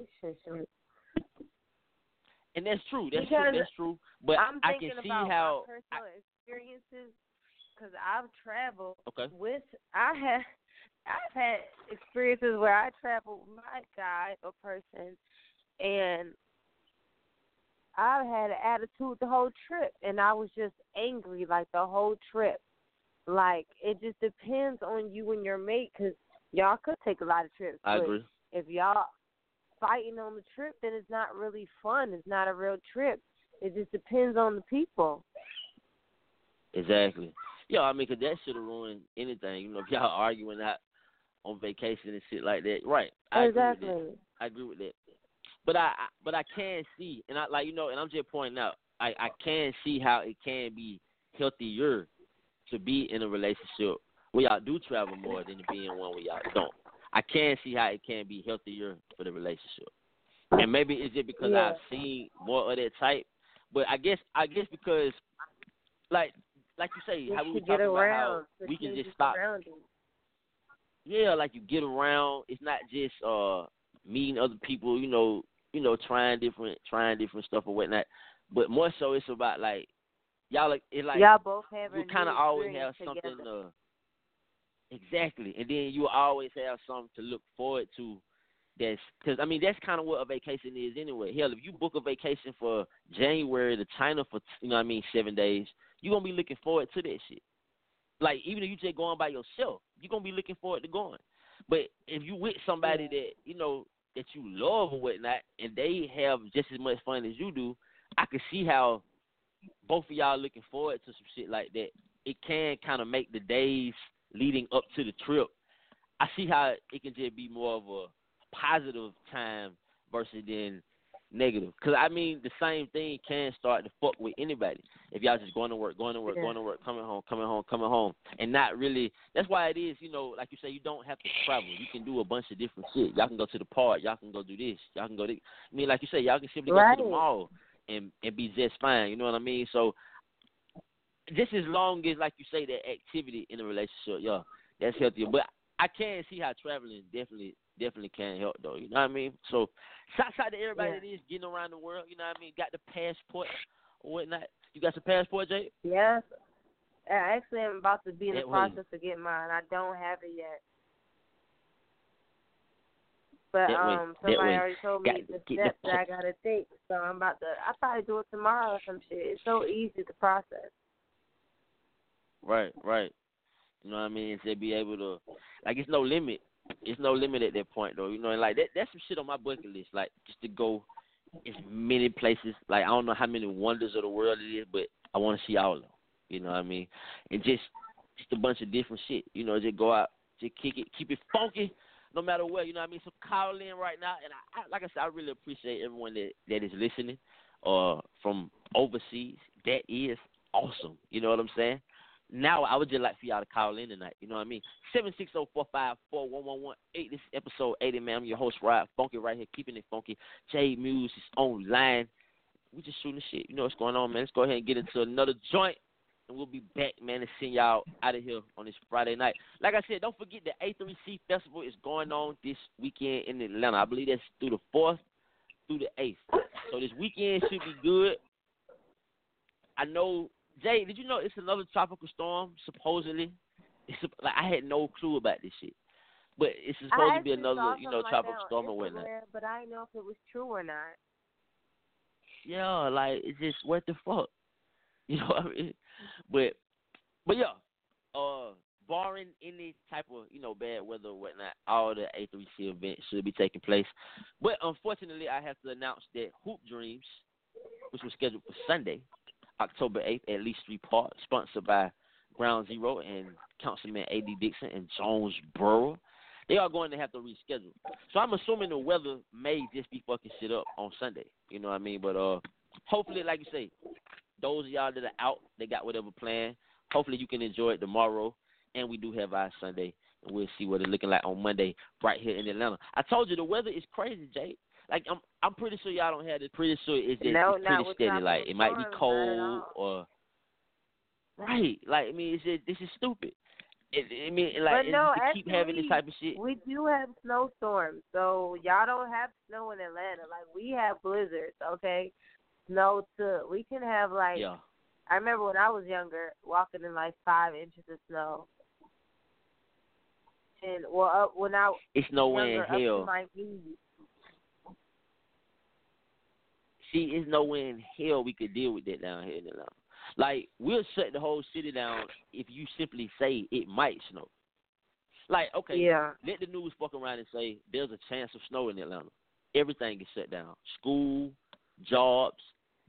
And that's true. That's Because true. That's true. But I'm I can see how. personal experiences because I've traveled Okay. with. I have. I've had experiences where I traveled with my guy or person, and I've had an attitude the whole trip, and I was just angry like the whole trip. Like it just depends on you and your mate, because y'all could take a lot of trips. I agree. If y'all fighting on the trip, then it's not really fun. It's not a real trip. It just depends on the people. Exactly. Yeah, I mean, 'cause that should have ruined anything. You know, if y'all [LAUGHS] arguing out on vacation and shit like that, right? I agree with exactly. that. I agree with that. But I, but I can see, and I like you know, and I'm just pointing out, I I can see how it can be healthier to be in a relationship where y'all do travel more than to be in one where y'all don't. I can see how it can be healthier for the relationship, and maybe it's just because Yeah. I've seen more of that type. But I guess I guess because like like you say, how we were get talking about around, how we can just stop around yeah, like you get around. It's not just uh meeting other people, you know, you know, trying different trying different stuff or whatnot. But more so it's about like y'all like it like y'all both have you kinda new always have something together. to Exactly. And then you always have something to look forward to that's because I mean that's kind of what a vacation is anyway. Hell, if you book a vacation for January to China for you know what I mean seven days, you're gonna be looking forward to that shit. Like even if you just going by yourself, you're gonna be looking forward to going. But if you with somebody that you know that you love or whatnot, and they have just as much fun as you do, I can see how both of y'all looking forward to some shit like that. It can kind of make the days leading up to the trip. I see how it can just be more of a positive time versus then negative. Because I mean, the same thing can start to fuck with anybody if y'all just going to work, going to work, Yeah. going to work, coming home, coming home, coming home, and not really. That's why it is, you know, like you say, you don't have to travel. You can do a bunch of different shit. Y'all can go to the park. Y'all can go do this. Y'all can go. To, I mean, like you say, y'all can simply go to the mall and and be just fine. You know what I mean? So just as long as, like you say, that activity in a relationship, yeah, that's healthier. But I can see how traveling definitely, definitely can't help, though. You know what I mean? So, shout out to everybody Yeah. that is getting around the world. You know what I mean? Got the passport or whatnot. You got your passport, Jay? Yes. I actually am about to be in the That way. process of getting mine. I don't have it yet. But That um That somebody way. already told me Got to the get the steps that I gotta take. So I'm about to I probably do it tomorrow or some shit. It's so easy to process. Right, right. You know what I mean? To be able to, like, it's no limit. It's no limit at that point, though. You know, like that, that's some shit on my bucket list. Like, just to go as many places. Like, I don't know how many wonders of the world it is, but I want to see all of them. You know what I mean? And just, just a bunch of different shit. You know, just go out, just kick it, keep it funky, no matter what. You know what I mean? So call in right now, and I, I like I said, I really appreciate everyone that that is listening, uh, from overseas. That is awesome. You know what I'm saying? Now I would just like for y'all to call in tonight. You know what I mean? Seven six zero four five four one one one eight. This is episode eighty, man. I'm your host, Rod Phunky, right here, keeping it funky. Jay Muse is online. We just shooting the shit. You know what's going on, man. Let's go ahead and get into another joint, and we'll be back, man, to send y'all out of here on this Friday night. Like I said, don't forget the A3C Festival is going on this weekend in Atlanta. I believe that's through the fourth through the eighth. So this weekend should be good. I know Jay, did you know it's another tropical storm? Supposedly, it's like I had no clue about this shit, but it's supposed to be another, you know, like tropical storm or whatnot. But I didn't know if it was true or not. Yeah, like it's just what the fuck, [LAUGHS] you know what I mean? But, but yeah, uh, barring any type of you know bad weather or whatnot, all the A3C events should be taking place. But unfortunately, I have to announce that Hoop Dreams, which was scheduled for Sunday, October 8th at Lee Street Park, sponsored by Ground Zero and Councilman A.D. Dixon and Jonesboro. They are going to have to reschedule. So I'm assuming the weather may just be fucking shit up on Sunday. You know what I mean? But uh, hopefully, like you say, those of y'all that are out, they got whatever plan. Hopefully, you can enjoy it tomorrow. And we do have our Sunday, and we'll see what it's looking like on Monday right here in Atlanta. I told you the weather is crazy, Jay. Like I'm, I'm pretty sure y'all don't have this. Pretty sure it's just No, it's pretty steady. Like it might be storms, not at cold or right. Like I mean, it's just this is stupid. It, I mean, like but no, to keep having this type of shit. We do have snowstorms, so y'all don't have snow in Atlanta. Like we have blizzards, okay? Snow too. we can have like Yeah. I remember when I was younger, walking in like five inches of snow. And well, up when I It's nowhere in up to hell. my See, it's nowhere in hell we could deal with that down here in Atlanta. Like we'll shut the whole city down if you simply say it might snow. Like okay, Yeah. let the news fuck around and say there's a chance of snow in Atlanta. Everything is shut down. School, jobs,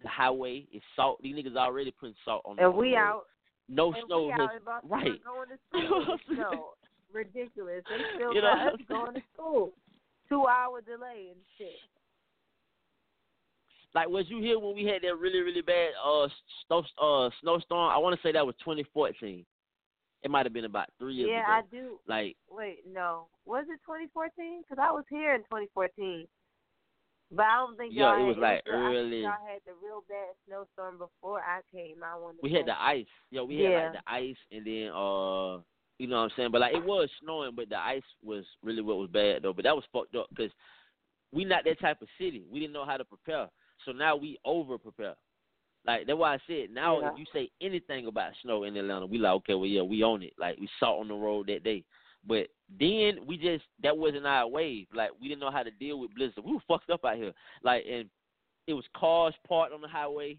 the highway is salt. These niggas already putting salt on the And on we road. out. No and snow we has out in Baltimore right. going to [LAUGHS] school. no, ridiculous. They still You know got what us going to school. Two hour delay and shit. Like was you here when we had that really really bad uh snow uh snowstorm? I want to say that was 2014. It might have been about three years ago. yeah, ago. I do. Like Wait, no. Was it 2014? Because I was here in 2014. But I don't think Yeah, it was had, like I think early- Y'all had the real bad snowstorm before I came. I want to we had the ice. Yo, we had Yeah. like the ice, and then uh, you know what I'm saying. But like it was snowing, but the ice was really what was bad though. But that was fucked up because we not that type of city. We didn't know how to prepare, so now we over prepare. Like that's why I said now Yeah. if you say anything about snow in Atlanta, we like okay, well yeah, we own it. Like we saw on the road that day. But then we just that wasn't our wave. Like we didn't know how to deal with blizzard. We were fucked up out here. Like and it was cars parked on the highway.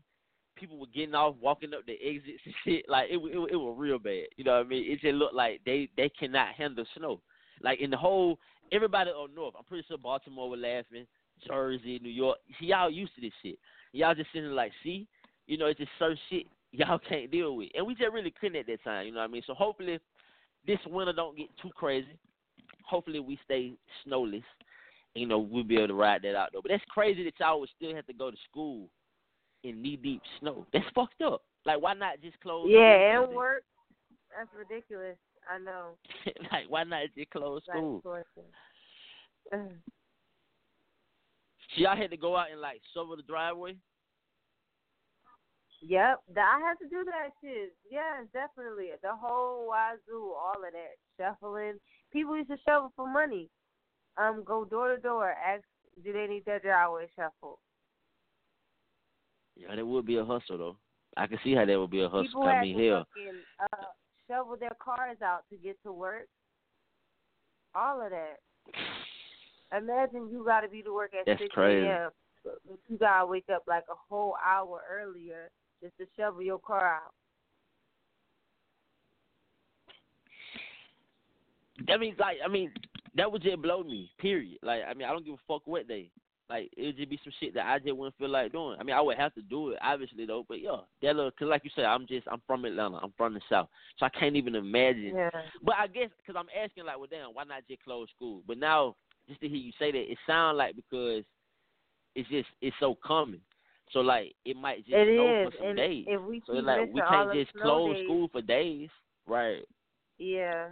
People were getting off, walking up the exits [LAUGHS] and shit. Like it, it, it was real bad. You know what I mean? It just looked like they they cannot handle snow. Like in the whole, everybody up north. I'm pretty sure Baltimore was laughing. Jersey, New York. See, y'all used to this shit. Y'all just sitting there like, see, you know, it's just certain shit [LAUGHS] y'all can't deal with, and we just really couldn't at that time. You know what I mean? So hopefully, this winter don't get too crazy. Hopefully, we stay snowless. You know, we'll be able to ride that out though. But that's crazy that y'all would still have to go to school in knee deep snow. That's fucked up. Like, why not just close? Yeah, and work. That's ridiculous. I know. [LAUGHS] like, why not just close school? [SIGHS] [SIGHS] [LAUGHS] So y'all had to go out and like shovel the driveway. Yep, I had to do that shit. Yes, definitely. The whole wazoo, all of that shuffling. People used to shovel for money. Um, go door to door, ask, do they need their driveway shuffled? Yeah, that would be a hustle though. I can see how that would be a hustle. People I mean, to hell, uh, shovel their cars out to get to work. All of that. Imagine you got to be to work at That's 6 crazy. a.m. but You got to wake up like a whole hour earlier just to shovel your car out. that means like I mean that would just blow me. Period. Like I mean I don't give a fuck what day. Like it would just be some shit that I just wouldn't feel like doing. I mean I would have to do it obviously though, but yeah, that little cause like you said I'm just I'm from Atlanta. I'm from the south, so I can't even imagine. Yeah. But I guess because I'm asking like, well damn, why not just close school? But now just to hear you say that, it sounds like because it's just it's so common. So like it might just It snow is, for some and days. if we so like we can't just close days- school for days. Right. Yeah.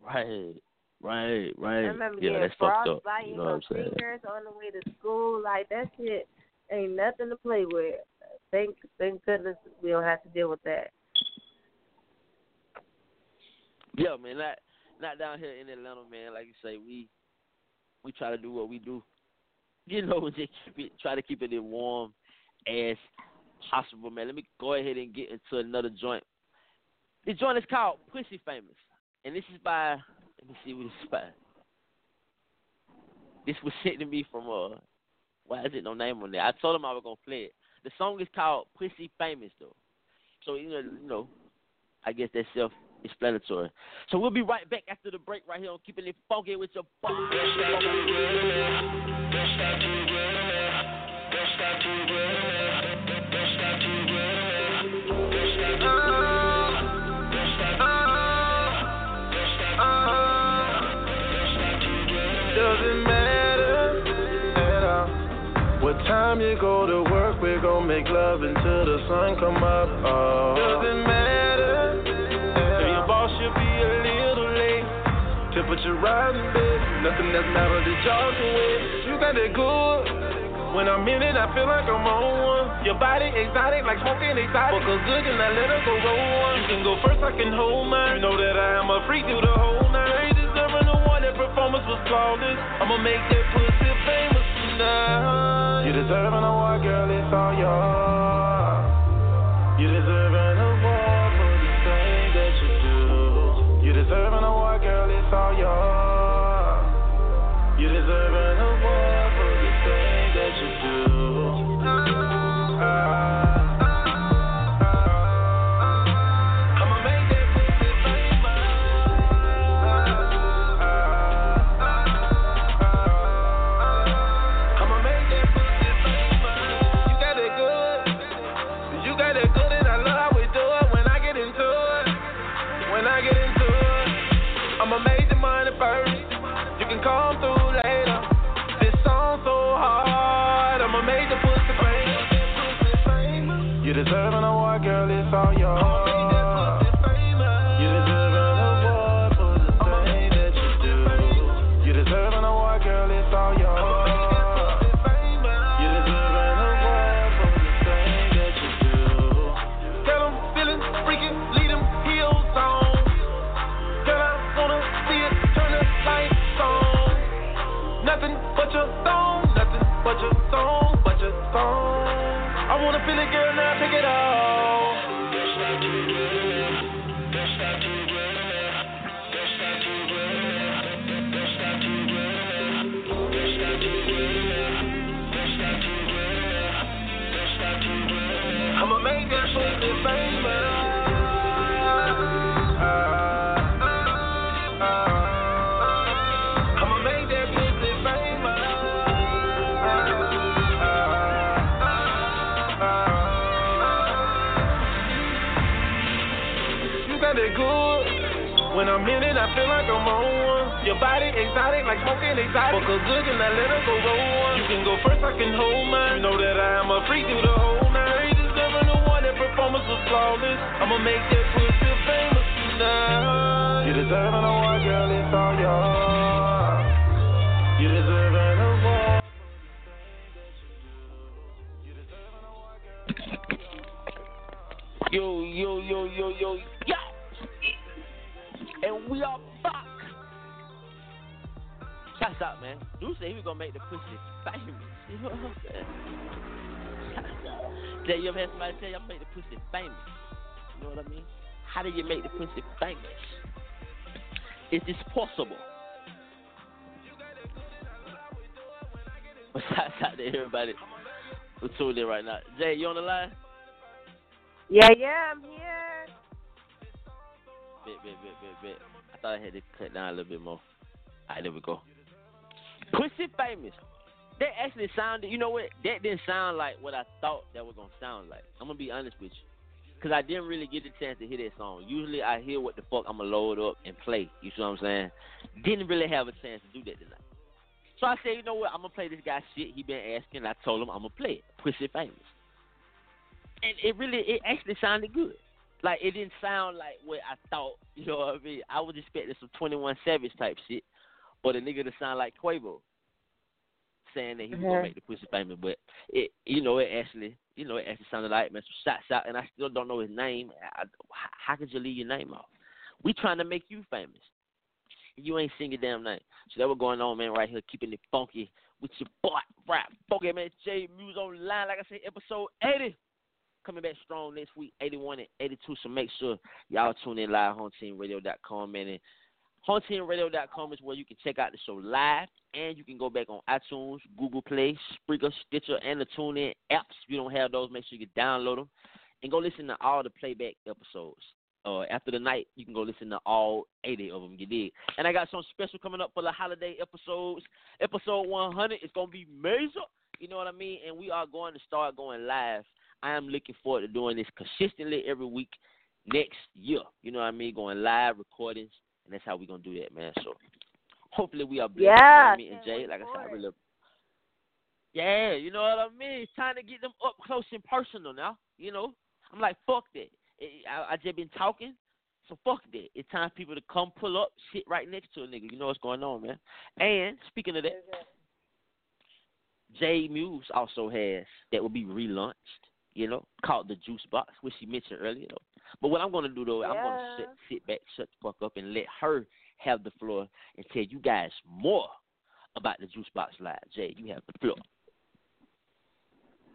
Right. Right, right. I remember yeah, that's fucked up. You know what I'm saying? fingers on the way to school. Like that shit ain't nothing to play with. Thank thank goodness we don't have to deal with that. Yeah, man, not not down here in Atlanta, man. Like you say, we we try to do what we do. [LAUGHS] You know, [LAUGHS] just keep it, try to keep it as warm as possible, man. Let me go ahead and get into another joint. This joint is called Pussy Famous, and this is by let me see what this is by. This was sent to me from uh, why is it no name on there? I told him I was gonna play it. The song is called Pussy Famous though, so you know, you know, I guess that's self explanatory. So we'll be right back after the break right here on Keeping It Funky with your boy. Doesn't matter at all what time you go to work, We gon' make love until the sun come up. Oh. Doesn't matter. Temperature rising, babe. Nothing that's that y'all can wait. You got that good. When I'm in it, I feel like I'm on one. Your body exotic, like smoking exotic. Fuck her good and I let her go roll one. You can go first, I can hold mine. You know that I am a freak through the whole night. You deserving the one that performance was flawless. I'ma make that pussy famous tonight. You deserve an award, girl, it's all yours. You deserve an award You deserve an award, girl, it's all yours. When I'm in it, I feel like I'm on one. Your body exotic, like smoking exotic. Fuck her good and I let her go roll. You can go first, I can hold mine. You know that I am a freak through the whole performance was flawless. I'ma make that pussy famous tonight. You deserve an award, girl, it's all yours. You deserve an award. Yo, yo, yo, yo, yo, yeah. And we are back. Shouts out, man. Dude said he was gonna make the pussy famous. [LAUGHS] You know what I'm saying? Jay, you ever had somebody tell you I'm gonna make the pussy famous? You know what I mean? How do you make the pussy famous? Is this possible? Shouts out to everybody who tuned in right now. Jay, you on the line? Yeah, yeah, I'm here. Bit, bit, bit, bit, bit. I thought I had to cut down a little bit more. Alright, there we go. Pussy famous. That actually sounded, you know what? That didn't sound like what I thought that was gonna sound like. I'm gonna be honest with you. Cause I didn't really get the chance to hear that song. Usually I hear what the fuck I'm gonna load up and play. You see what I'm saying? Didn't really have a chance to do that tonight. So I said, you know what? I'm gonna play this guy shit. He been asking. I told him I'm gonna play it. Pussy famous. And it really, it actually sounded good. Like it didn't sound like what I thought. [LAUGHS] You know what I mean? I was expecting some 21 Savage type shit, or the nigga to sound like Quavo, saying that he was gonna Mhm. make the pussy famous. But it, you know, it actually, you know, it actually sounded like man, some shots out, and I still don't know his name. I, how could you leave your name off? We trying to make you famous. You ain't sing your damn name. So that was going on, man, right here, keeping it funky with your boy, Rod Phunky man, J Muse online. Like I said, episode 80 coming back strong next week, 81 and 82. So make sure y'all tune in live, hometeamradio.com, man. And hometeamradio.com is where you can check out the show live, and you can go back on iTunes, Google Play, Spreaker, Stitcher, and the TuneIn apps. If you don't have those, make sure you download them and go listen to all the playback episodes. Uh, after the night, you can go listen to all 80 of them. You dig? And I got something special coming up for the holiday episodes. Episode 100 is gonna be major. You know what I mean? And we are going to start going live. I am looking forward to doing this consistently every week next year. You know what I mean? Going live recordings, and that's how we're gonna do that, man. So hopefully we are blessed. you know Yeah, I mean? And Jay, like I said, I really Yeah, you know what I mean. It's time to get them up close and personal now. You know, I'm like, fuck that. I, I just been talking, so fuck that. It's time for people to come pull up, sit right next to a nigga. You know what's going on, man. And speaking of that, Jay Muse also has that will be relaunched. You know, called the Juice Box, which she mentioned earlier. Though. But what I'm gonna do though, I'm gonna sit, sit back, shut the fuck up, and let her have the floor and tell you guys more about the Juice Box Live. Jay, you have the floor.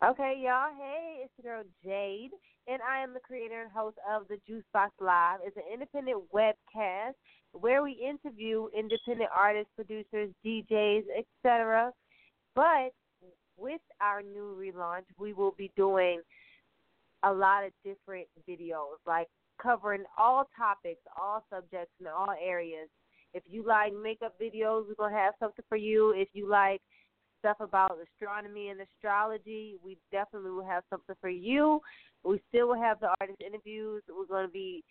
Okay, y'all. Hey, it's your girl Jade, and I am the creator and host of the Juice Box Live. It's an independent webcast where we interview independent artists, producers, DJs, etc. But with our new relaunch, we will be doing a lot of different videos, like covering all topics, all subjects, in all areas. If you like makeup videos, we're gonna have something for you. If you like stuff about astronomy and astrology, we definitely will have something for you. We still will have the artist interviews. We're going to be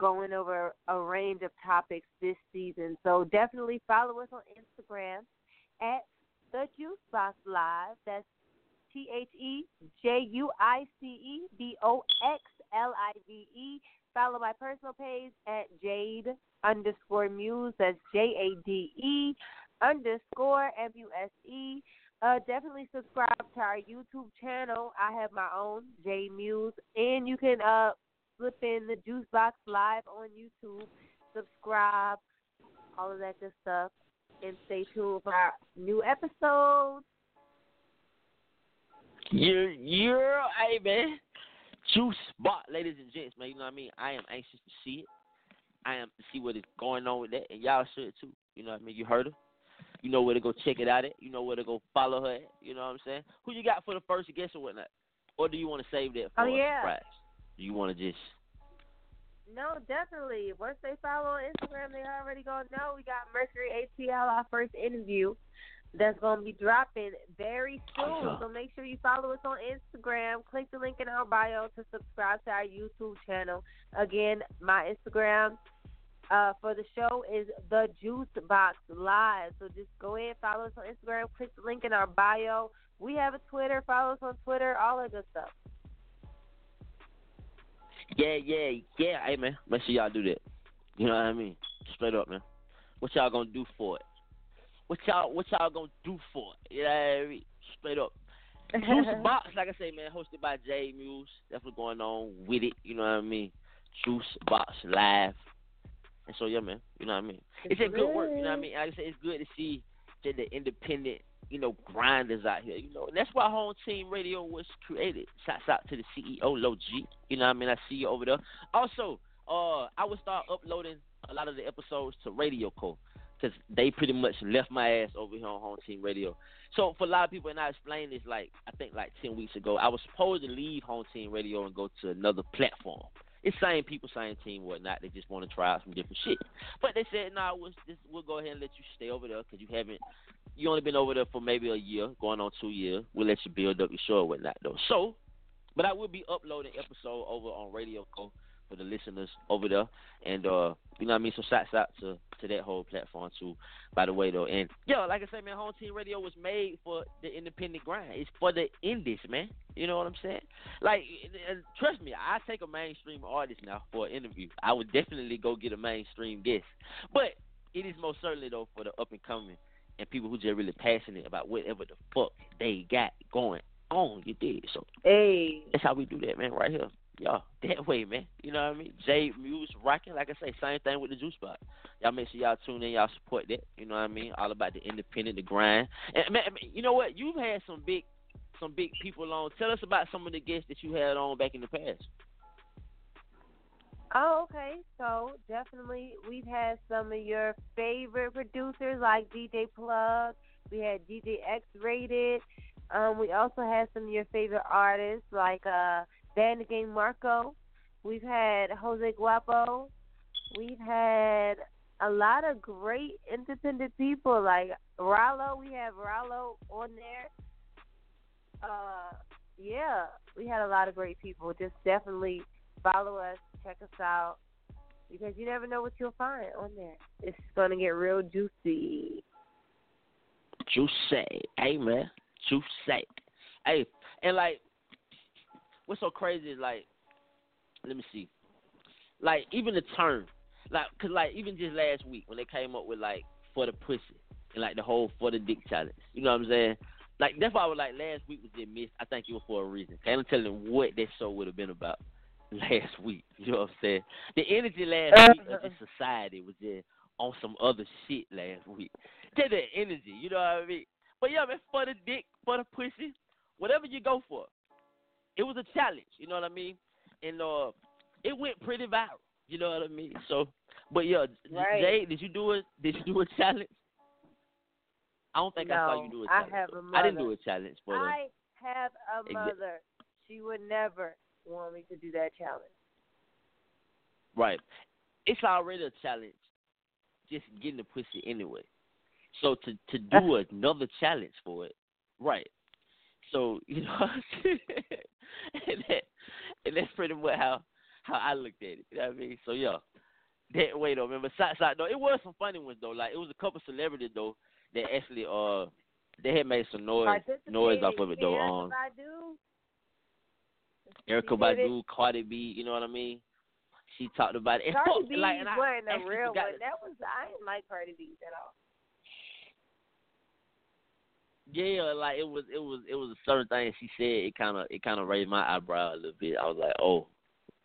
going over a range of topics this season. So definitely follow us on Instagram at the Juice Box Live. That's T H E J U I C E B O X L I V E. Follow my personal page at Jade underscore Muse. That's J A D E underscore M U S E. Uh, definitely subscribe to our YouTube channel. I have my own J Muse, and you can uh in the Juice Box Live on YouTube. Subscribe, all of that good stuff, and stay tuned for our new episodes. You're, you're, hey man, Juice Box, ladies and gents, man. You know what I mean? I am anxious to see it. I am to see what is going on with that, and y'all should too. You know what I mean? You heard her. You know where to go check it out at. You know where to go follow her at. You know what I'm saying? Who you got for the first guest or whatnot? Or do you want to save that for Oh, a yeah. surprise? Do you want to just No, definitely. Once they follow on Instagram, they already gonna know we got Mercury ATL, our first interview. That's gonna be dropping very soon. So make sure you follow us on Instagram. Click the link in our bio to subscribe to our YouTube channel. Again, my Instagram uh, for the show is the Juice Box Live. So just go ahead, follow us on Instagram. Click the link in our bio. We have a Twitter. Follow us on Twitter. All that good stuff. Yeah, yeah, yeah. Hey man, make sure y'all do that. You know what I mean? Straight up, man. What y'all gonna do for it? What y'all what y'all gonna do for it? You know what I mean? Straight up. [LAUGHS] Juice Box, like I say, man, hosted by Jay Muse. That's what's going on with it. You know what I mean? Juice Box Live. And so yeah, man. You know what I mean? It's just good work. You know what I mean? Like I say, it's good to see that the independent, you know, grinders out here. You know, and that's why Home Team Radio was created. Shouts out to the CEO, Low G. You know what I mean? I see you over there. Also, uh, I would start uploading a lot of the episodes to Radio Co. Because they pretty much left my ass over here on Home Team Radio. So for a lot of people, and I explained this like I think like ten weeks ago, I was supposed to leave Home Team Radio and go to another platform. It's same people, same team, whatnot. They just want to try out some different shit. But they said, "Nah, we'll, just, we'll go ahead and let you stay over there because you haven't, you only been over there for maybe a year, going on two years. We'll let you build up your show and whatnot, though." So, but I will be uploading episode over on Radio Co for the listeners over there, and uh, you know what I mean. So shouts out to to that whole platform too. By the way, though, and yo, like I said, man, Home Team Radio was made for the independent grind. It's for the indies, man. You know what I'm saying? Like, and trust me, I take a mainstream artist now for an interview. I would definitely go get a mainstream guest, but it is most certainly though for the up and coming and people who just really passionate about whatever the fuck they got going on. You did so. Hey, that's how we do that, man. Right here. Y'all, [LAUGHS] that way, man. You know what I mean? Jay Muse rocking, like I say, same thing with the Juice Box. Y'all make sure y'all tune in, y'all support that. You know what I mean? All about the independent, the grind. And man, you know what? You've had some big, some big people on. Tell us about some of the guests that you had on back in the past. Oh, okay. So definitely, we've had some of your favorite producers like DJ Plug. We had DJ X Rated. Um, we also had some of your favorite artists like uh, Band Game Marco. We've had Jose Guapo. We've had a lot of great independent people like Ralo. We have Ralo on there. Uh, yeah, we had a lot of great people. Just definitely follow us, check us out, because you never know what you'll find on there. It's gonna get real juicy. Juicy. Truth sake. Hey, and like, what's so crazy is like, let me see, like even the term, like, cause like even just last week when they came up with like for the pussy and like the whole for the dick challenge, you know what I'm saying? Like that's why I was like last week was just missed. I think it was for a reason. Can't tell them what that show would have been about [LAUGHS] last week. You know what I'm saying? The energy last uh-huh. week of the society was just on some other shit last week. Just the energy, you know what I mean? But yeah, man, for the dick, for the pussy, whatever you go for. It was a challenge, you know what I mean? And uh it went pretty viral, you know what I mean? So but yeah, Right. Jay, did you do it did you do a challenge? I don't think I saw you do a I challenge. I have a I didn't do a challenge for the I have a mother. She would never want me to do that challenge. Right. It's already a challenge just getting the pussy anyway. So to to do [LAUGHS] another challenge for it, right. So, [LAUGHS] you know what I'm saying? and, that, and that's pretty much how how I looked at it. You know what I mean? So yeah. That way though, remember side side though, it was some funny ones though. Like it was a couple celebrities though that actually uh they had made some noise noise off of it though. Um Erykah. Badu, Cardi B, you know what I mean? She talked about it. And [LAUGHS] Cardi B like, and I wasn't a real one. That was I didn't like Cardi B at all. Yeah, like it was, it was, it was a certain thing she said. It kind of, it kind of raised my eyebrow a little bit. I was like, oh,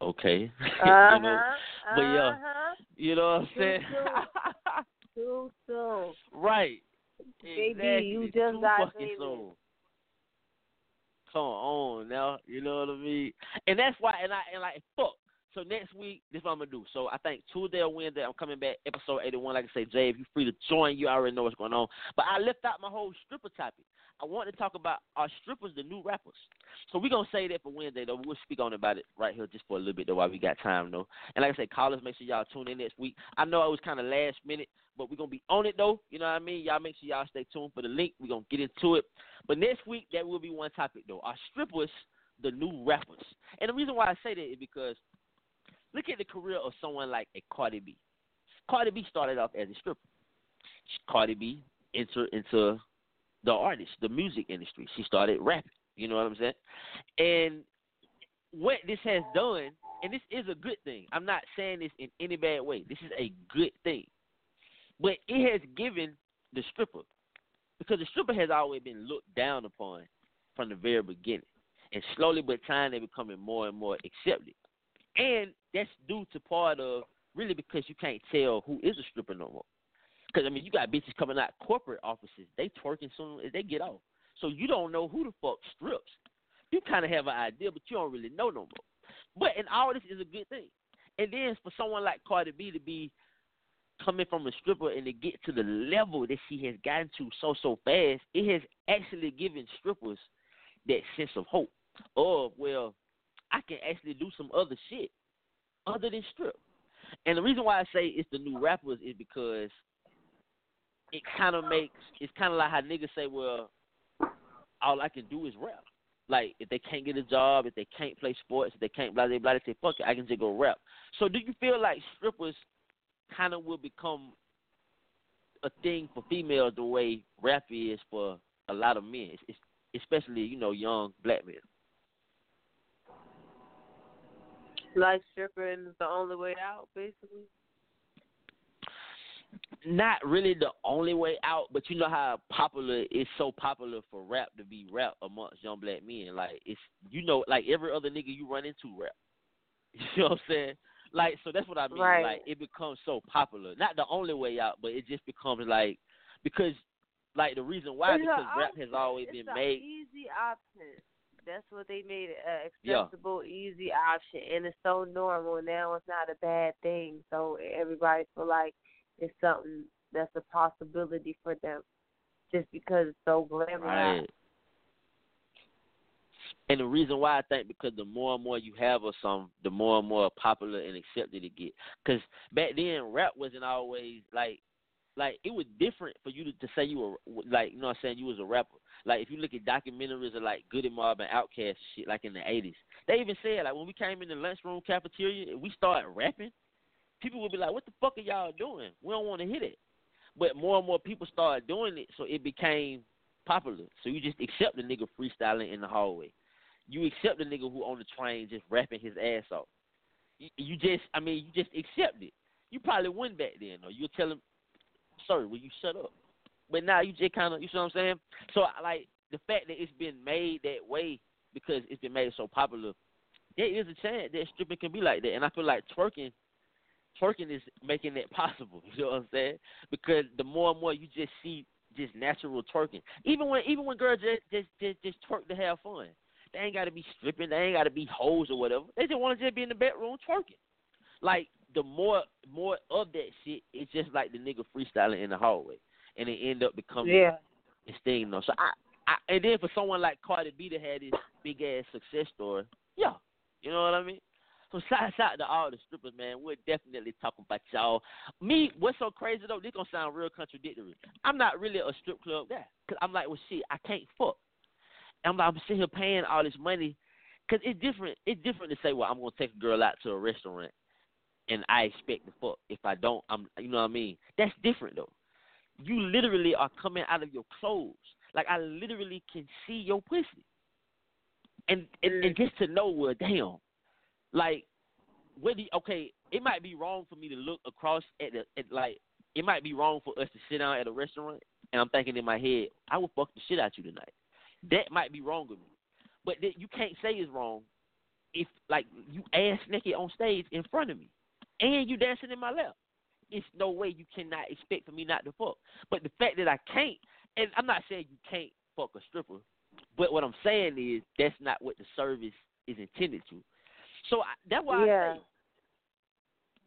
okay, Uh-huh. [LAUGHS] you know. But yeah, uh-huh. you know what I'm Too [LAUGHS] saying? soon. Too soon. right. Baby, Exactly. you just Too got fucking soon. Come on now, you know what I mean? And that's why, and I, and like, fuck. So next week, this is what I'm gonna do. So I think Tuesday or Wednesday, I'm coming back, episode 81. Like I say, Jay, if you're free to join, you already know what's going on. But I left out my whole stripper topic. I want to talk about our strippers the new rappers? So we're gonna say that for Wednesday though. We'll speak on about it right here just for a little bit though while we got time though. And like I said, callers, make sure y'all tune in next week. I know it was kind of last minute, but we're gonna be on it though. You know what I mean? Y'all make sure y'all stay tuned for the link. We're gonna get into it. But next week that will be one topic though. Our strippers the new rappers? And the reason why I say that is because look at the career of someone like a Cardi B. Cardi B started off as a stripper. Cardi B entered into the artist, the music industry. She started rapping. You know what I'm saying? And what this has done, and this is a good thing. I'm not saying this in any bad way. This is a good thing. But it has given the stripper, because the stripper has always been looked down upon from the very beginning. And slowly but time, they're becoming more and more accepted. And that's due to part of really because you can't tell who is a stripper no more. Because I mean, you got bitches coming out corporate offices. They twerking soon as they get off. So you don't know who the fuck strips. You kind of have an idea, but you don't really know no more. But and all this is a good thing. And then for someone like Cardi B to be coming from a stripper and to get to the level that she has gotten to so so fast, it has actually given strippers that sense of hope. Of well, I can actually do some other shit other than strip. And the reason why I say it's the new rappers is because it kind of makes it's kind of like how niggas say, well, all I can do is rap. Like if they can't get a job, if they can't play sports, if they can't blah blah blah, they say fuck it, I can just go rap. So do you feel like strippers kind of will become a thing for females the way rap is for a lot of men, especially you know young black men? Like stripping is the only way out, basically. not really the only way out, but you know how popular it's so popular for rap to be rap amongst young black men. Like it's you know, like every other nigga you run into rap. [LAUGHS] You know what I'm saying? Like so that's what I mean. Right. Like it becomes so popular. Not the only way out, but it just becomes like because like the reason why It's because rap has always it's been made easy option. That's what they made it an Yeah. accessible, easy option, and it's so normal now. It's not a bad thing. So everybody feel like it's something that's a possibility for them, just because it's so glamorized. Right. And the reason why I think because the more and more you have of some, the more and more popular and accepted it get. Because back then, rap wasn't always like, like it was different for you to, to say you were like, you know what I'm saying, you was a rapper. Like if you look at documentaries of like Goodie Mob and Outkast shit, like in the '80s, they even said like when we came in the lunchroom cafeteria and we started rapping, people would be like, "What the fuck are y'all doing? We don't want to hear it. But more and more people started doing it, so it became popular. So you just accept the nigga freestyling in the hallway. You accept the nigga who on the train just rapping his ass off. You, you just, I mean, you just accept it. You probably win back then, or you'll tell him, "Sorry, will you shut up?" But now you just kind of, you see what I'm saying? So like the fact that it's been made that way because it's been made so popular. There is a chance that stripping can be like that, and I feel like twerking, twerking is making that [LAUGHS] possible. You know what I'm saying? Because the more and more you just see just natural twerking, even when even when girls just just just, just twerk to have fun, they ain't got to be stripping, they ain't got to be hoes or whatever. They just want to just be in the bedroom twerking. Like the more more of that shit, it's just like the nigga freestyling in the hallway, and it end up becoming Yeah. this thing though. So I, I and then for someone like Cardi B to have this big ass success story, yeah, you know what I mean. So shout out to all the strippers, man. We're definitely talking about y'all. Me, what's so crazy though? This gonna sound real contradictory. I'm not really a strip club guy, cause I'm like, well, shit, I can't fuck. I'm I'm sitting here paying all this money, cause it's different. It's different to say, well, I'm gonna take a girl out to a restaurant, and I expect to fuck. If I don't, I'm, you know what I mean. That's different though. You literally are coming out of your clothes. Like I literally can see your pussy, and and, and just to know, well, damn, like, do okay? It might be wrong for me to look across at the at like. It might be wrong for us to sit down at a restaurant, and I'm thinking in my head, I will fuck the shit out of you tonight. That might be wrong with me, but that you can't say it's wrong if like you ass naked on stage in front of me, and you dancing in my lap. It's no way you cannot expect for me not to fuck. But the fact that I can't, and I'm not saying you can't fuck a stripper, but what I'm saying is that's not what the service is intended to. So I, that's why Yeah. I say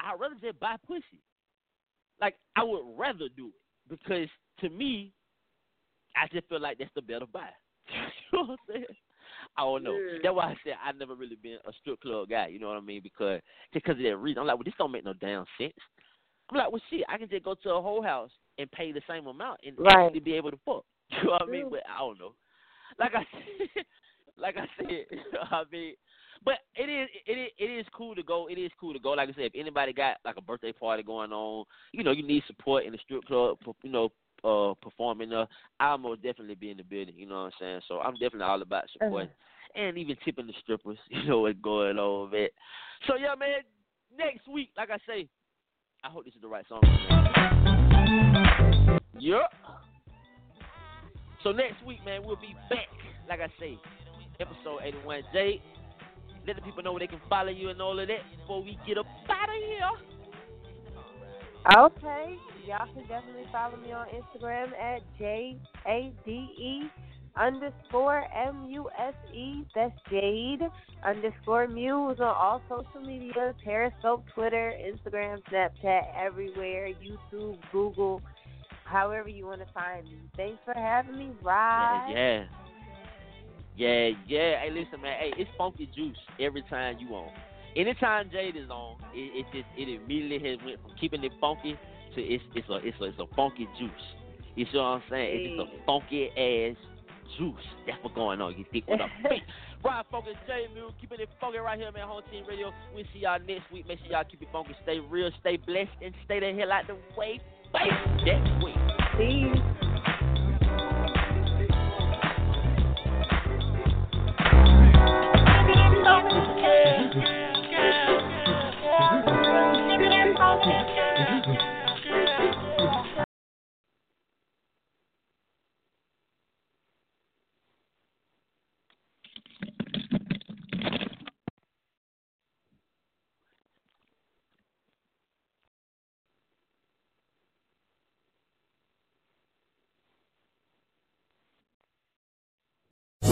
I'd rather just buy pussy. Like I would rather do it because to me, I just feel like that's the better buy. [LAUGHS] you know what I'm saying? I don't know. Mm. That's why I said I've never really been a strip club guy. You know what I mean? Because just because of that reason, I'm like, well, this don't make no damn sense. I'm like, well, shit, I can just go to a whole house and pay the same amount and Right. actually be able to fuck. [LAUGHS] You know what I mean? But I don't know. Like I said, [LAUGHS] like I said, [LAUGHS] you know what I mean. But it is it is it is cool to go. It is cool to go. Like I said, if anybody got like a birthday party going on, you know, you need support in the strip club, you know, uh, performing. Uh, I'll most definitely be in the building. You know what I'm saying? So I'm definitely all about supporting and even tipping the strippers. [LAUGHS] You know what's going on, man. So yeah, man. Next week, like I say, I hope this is the right song. Yep. So next week, man, we'll be back. Like I say, episode 81. Jay, let the people know where they can follow you and all of that before we get up out of here. Okay. Y'all can definitely follow me on Instagram at J A D E underscore M U S E. That's Jade underscore Muse on all social media Periscope, Twitter, Instagram, Snapchat, everywhere, YouTube, Google, however you want to find me. Thanks for having me, Rod. Yeah, yeah, yeah. Hey, listen, man. Hey, it's funky juice every time you on. Anytime Jade is on, it, it just it immediately has went from keeping it funky to it's it's a it's a it's a funky juice. You see what I'm saying? It's just a funky ass juice. That's what's going on. You think what I'm saying? Rod Phunky, Jay Muse, keeping it funky right here, man. Home Team Radio. We'll see y'all next week. Make sure y'all keep it funky, stay real, stay blessed, and stay the hell out the way. Bye. Next week. Peace.